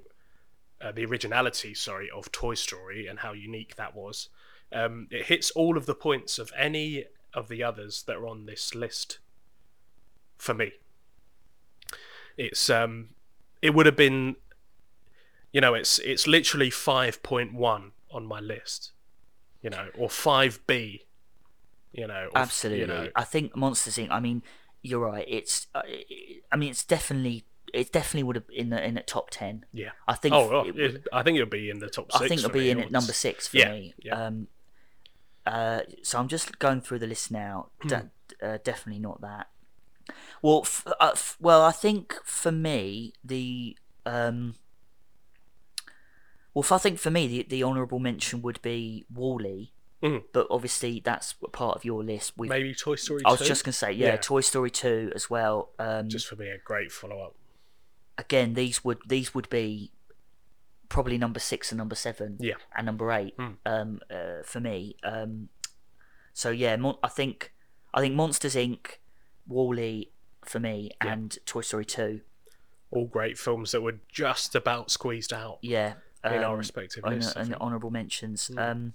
uh, the originality sorry of toy story and how unique that was um, it hits all of the points of any of the others that are on this list for me it's um it would have been you know it's it's literally 5.1 on my list you know or 5b you know or, Absolutely. you know, I think Monsters Inc. I mean, you're right. It's. Uh, I mean, it's definitely. It definitely would have in the in the top ten. yeah I think. oh, well, it would- i think it'll be in the top six I think it'll be me, in at number six for yeah, me. yeah. Um, uh, so I'm just going through the list now. Hmm. De- uh, definitely not that. Well, f- uh, f- well, I think for me the um, well, I think for me the the honourable mention would be WALL-E, Mhm. but obviously that's part of your list. We've, maybe toy story I was 2? just gonna say, yeah, Yeah. Toy Story two as well. Um, just for me a great follow-up again, these would these would be probably number six and number seven, Yeah. and number eight Hmm. um, uh, for me. Um, so yeah, Mon- I think I think Monsters Inc, WALL-E for me, Yeah. and Toy Story two. all great films that were just about squeezed out Yeah, in our um, respective and, lists and honourable mentions. Hmm. Um,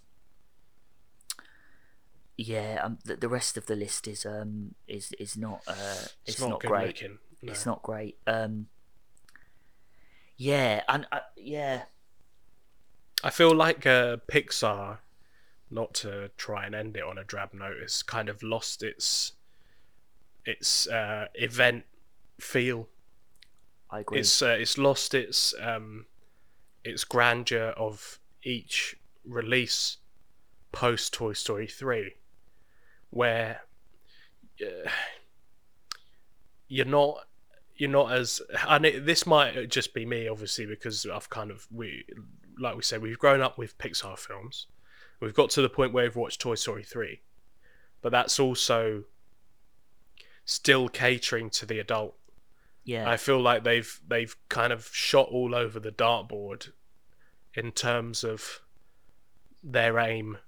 yeah, um, the, the rest of the list is um is is not uh it's, it's, not, not, great. looking no. It's not great. Um, yeah, and uh, yeah, I feel like uh, Pixar, not to try and end it on a drab note, has kind of lost its its uh, event feel. I agree. It's uh, it's lost its um, its grandeur of each release post Toy Story three, where uh, you're not you're not as and it, this might just be me obviously because I've kind of we like we said we've grown up with Pixar films. We've got to the point where we've watched Toy Story three, but that's also still catering to the adult. yeah, I feel like they've they've kind of shot all over the dartboard in terms of their aim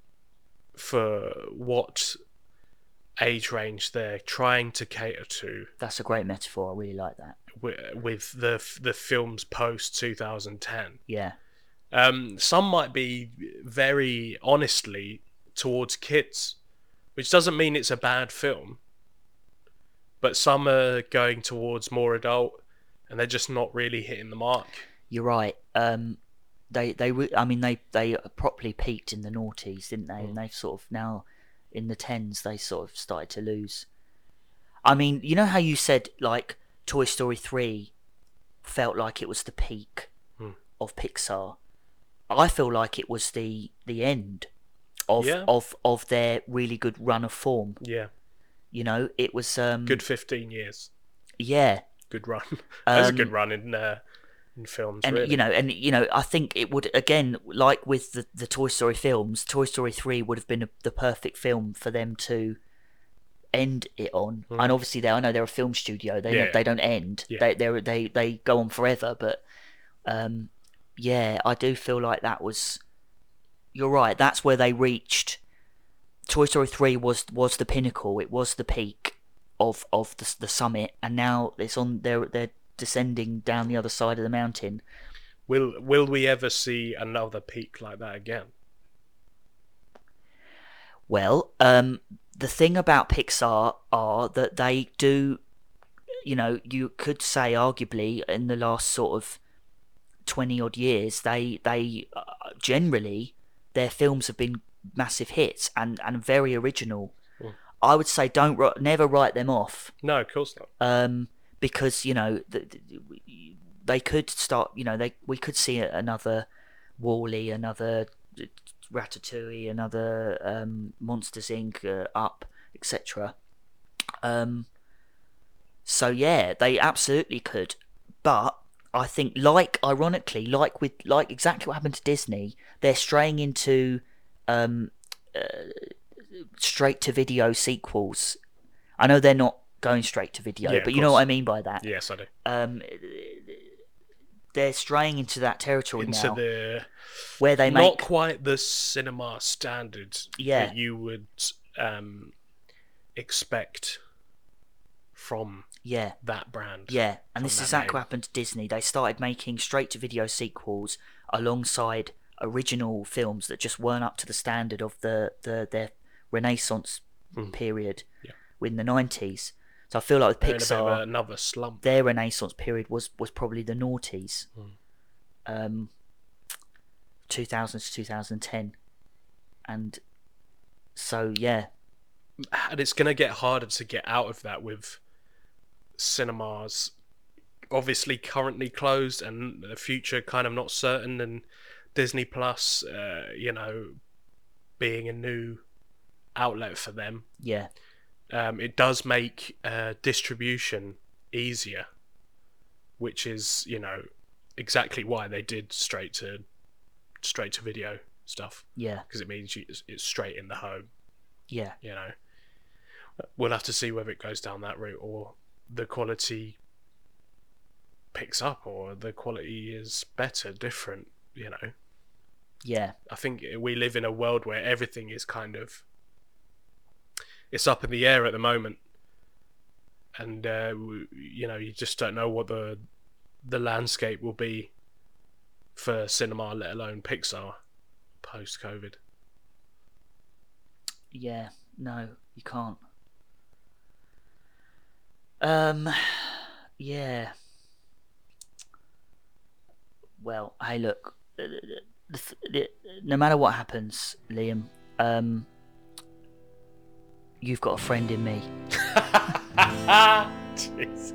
for what age range they're trying to cater to that's a great metaphor. I really like that. wi- with the the films post 2010. Yeah, Um, some might be very honestly towards kids, which doesn't mean it's a bad film. But some are going towards more adult, and they're just not really hitting the mark. you're right. Um, they they I mean they they properly peaked in the noughties, didn't they? Mm. And they've sort of now in the tens they sort of started to lose. I mean, you know how you said like Toy Story three felt like it was the peak Hmm. of Pixar. I feel like it was the the end of Yeah. of of their really good run of form. Yeah, You know, it was um good 15 years. Yeah, Good run. That's a Um, good run in uh, in films. and really. you know, and you know, I think it would again, like with the the Toy Story films, Toy Story three would have been a, the perfect film for them to end it on. And obviously, they I know they're a film studio; they. Yeah. they don't end. Yeah. They they they they go on forever. But um, yeah, I do feel like that was. You're right. That's where they reached. Toy Story three was was the pinnacle. It was the peak of of the the summit, and now it's on. They're they're descending down the other side of the mountain. will will we ever see another peak like that again? Well, um, the thing about Pixar are that they do, you know, you could say arguably in the last sort of twenty odd years, they they uh, generally their films have been massive hits and and very original. Mm. I would say don't never write them off No, of course not. um, because you know th th- they could start. You know, they we could see another WALL-E, another Ratatouille, another um, Monsters Inc. Uh, up, etc. Um, so yeah, they absolutely could, but I think, like ironically, like with like exactly what happened to Disney, they're straying into um, uh, straight to video sequels. I know they're not going straight to video, Yeah, but you know what. I mean by that. Yes, I do. Um, they're straying into that territory Into now, the where they not make quite the cinema standards Yeah. that you would um, expect from yeah, that brand. Yeah, and this is exactly name. what happened to Disney. They started making straight to video sequels alongside original films that just weren't up to the standard of the, the their Renaissance Mm. period Yeah. in the nineties. So I feel like with They're in a bit of Pixar, another slump. their Renaissance period was was probably the noughties, Mm. um, two thousand to two thousand ten, and so yeah, and it's going to get harder to get out of that with cinemas obviously currently closed and the future kind of not certain and disney plus uh, you know being a new outlet for them. Yeah, um, it does make uh, distribution easier which is you know exactly why they did straight to straight to video stuff. Yeah, because it means you, it's straight in the home. Yeah, you know? We'll have to see whether it goes down that route or the quality picks up or the quality is better different you know? Yeah, i think we live in a world where everything is kind of it's up in the air at the moment and uh, you know you just don't know what the the landscape will be for cinema let alone pixar post covid Yeah, no, you can't. Um, yeah. Well, hey, look. No matter what happens, Liam, um, you've got a friend in me. Jesus.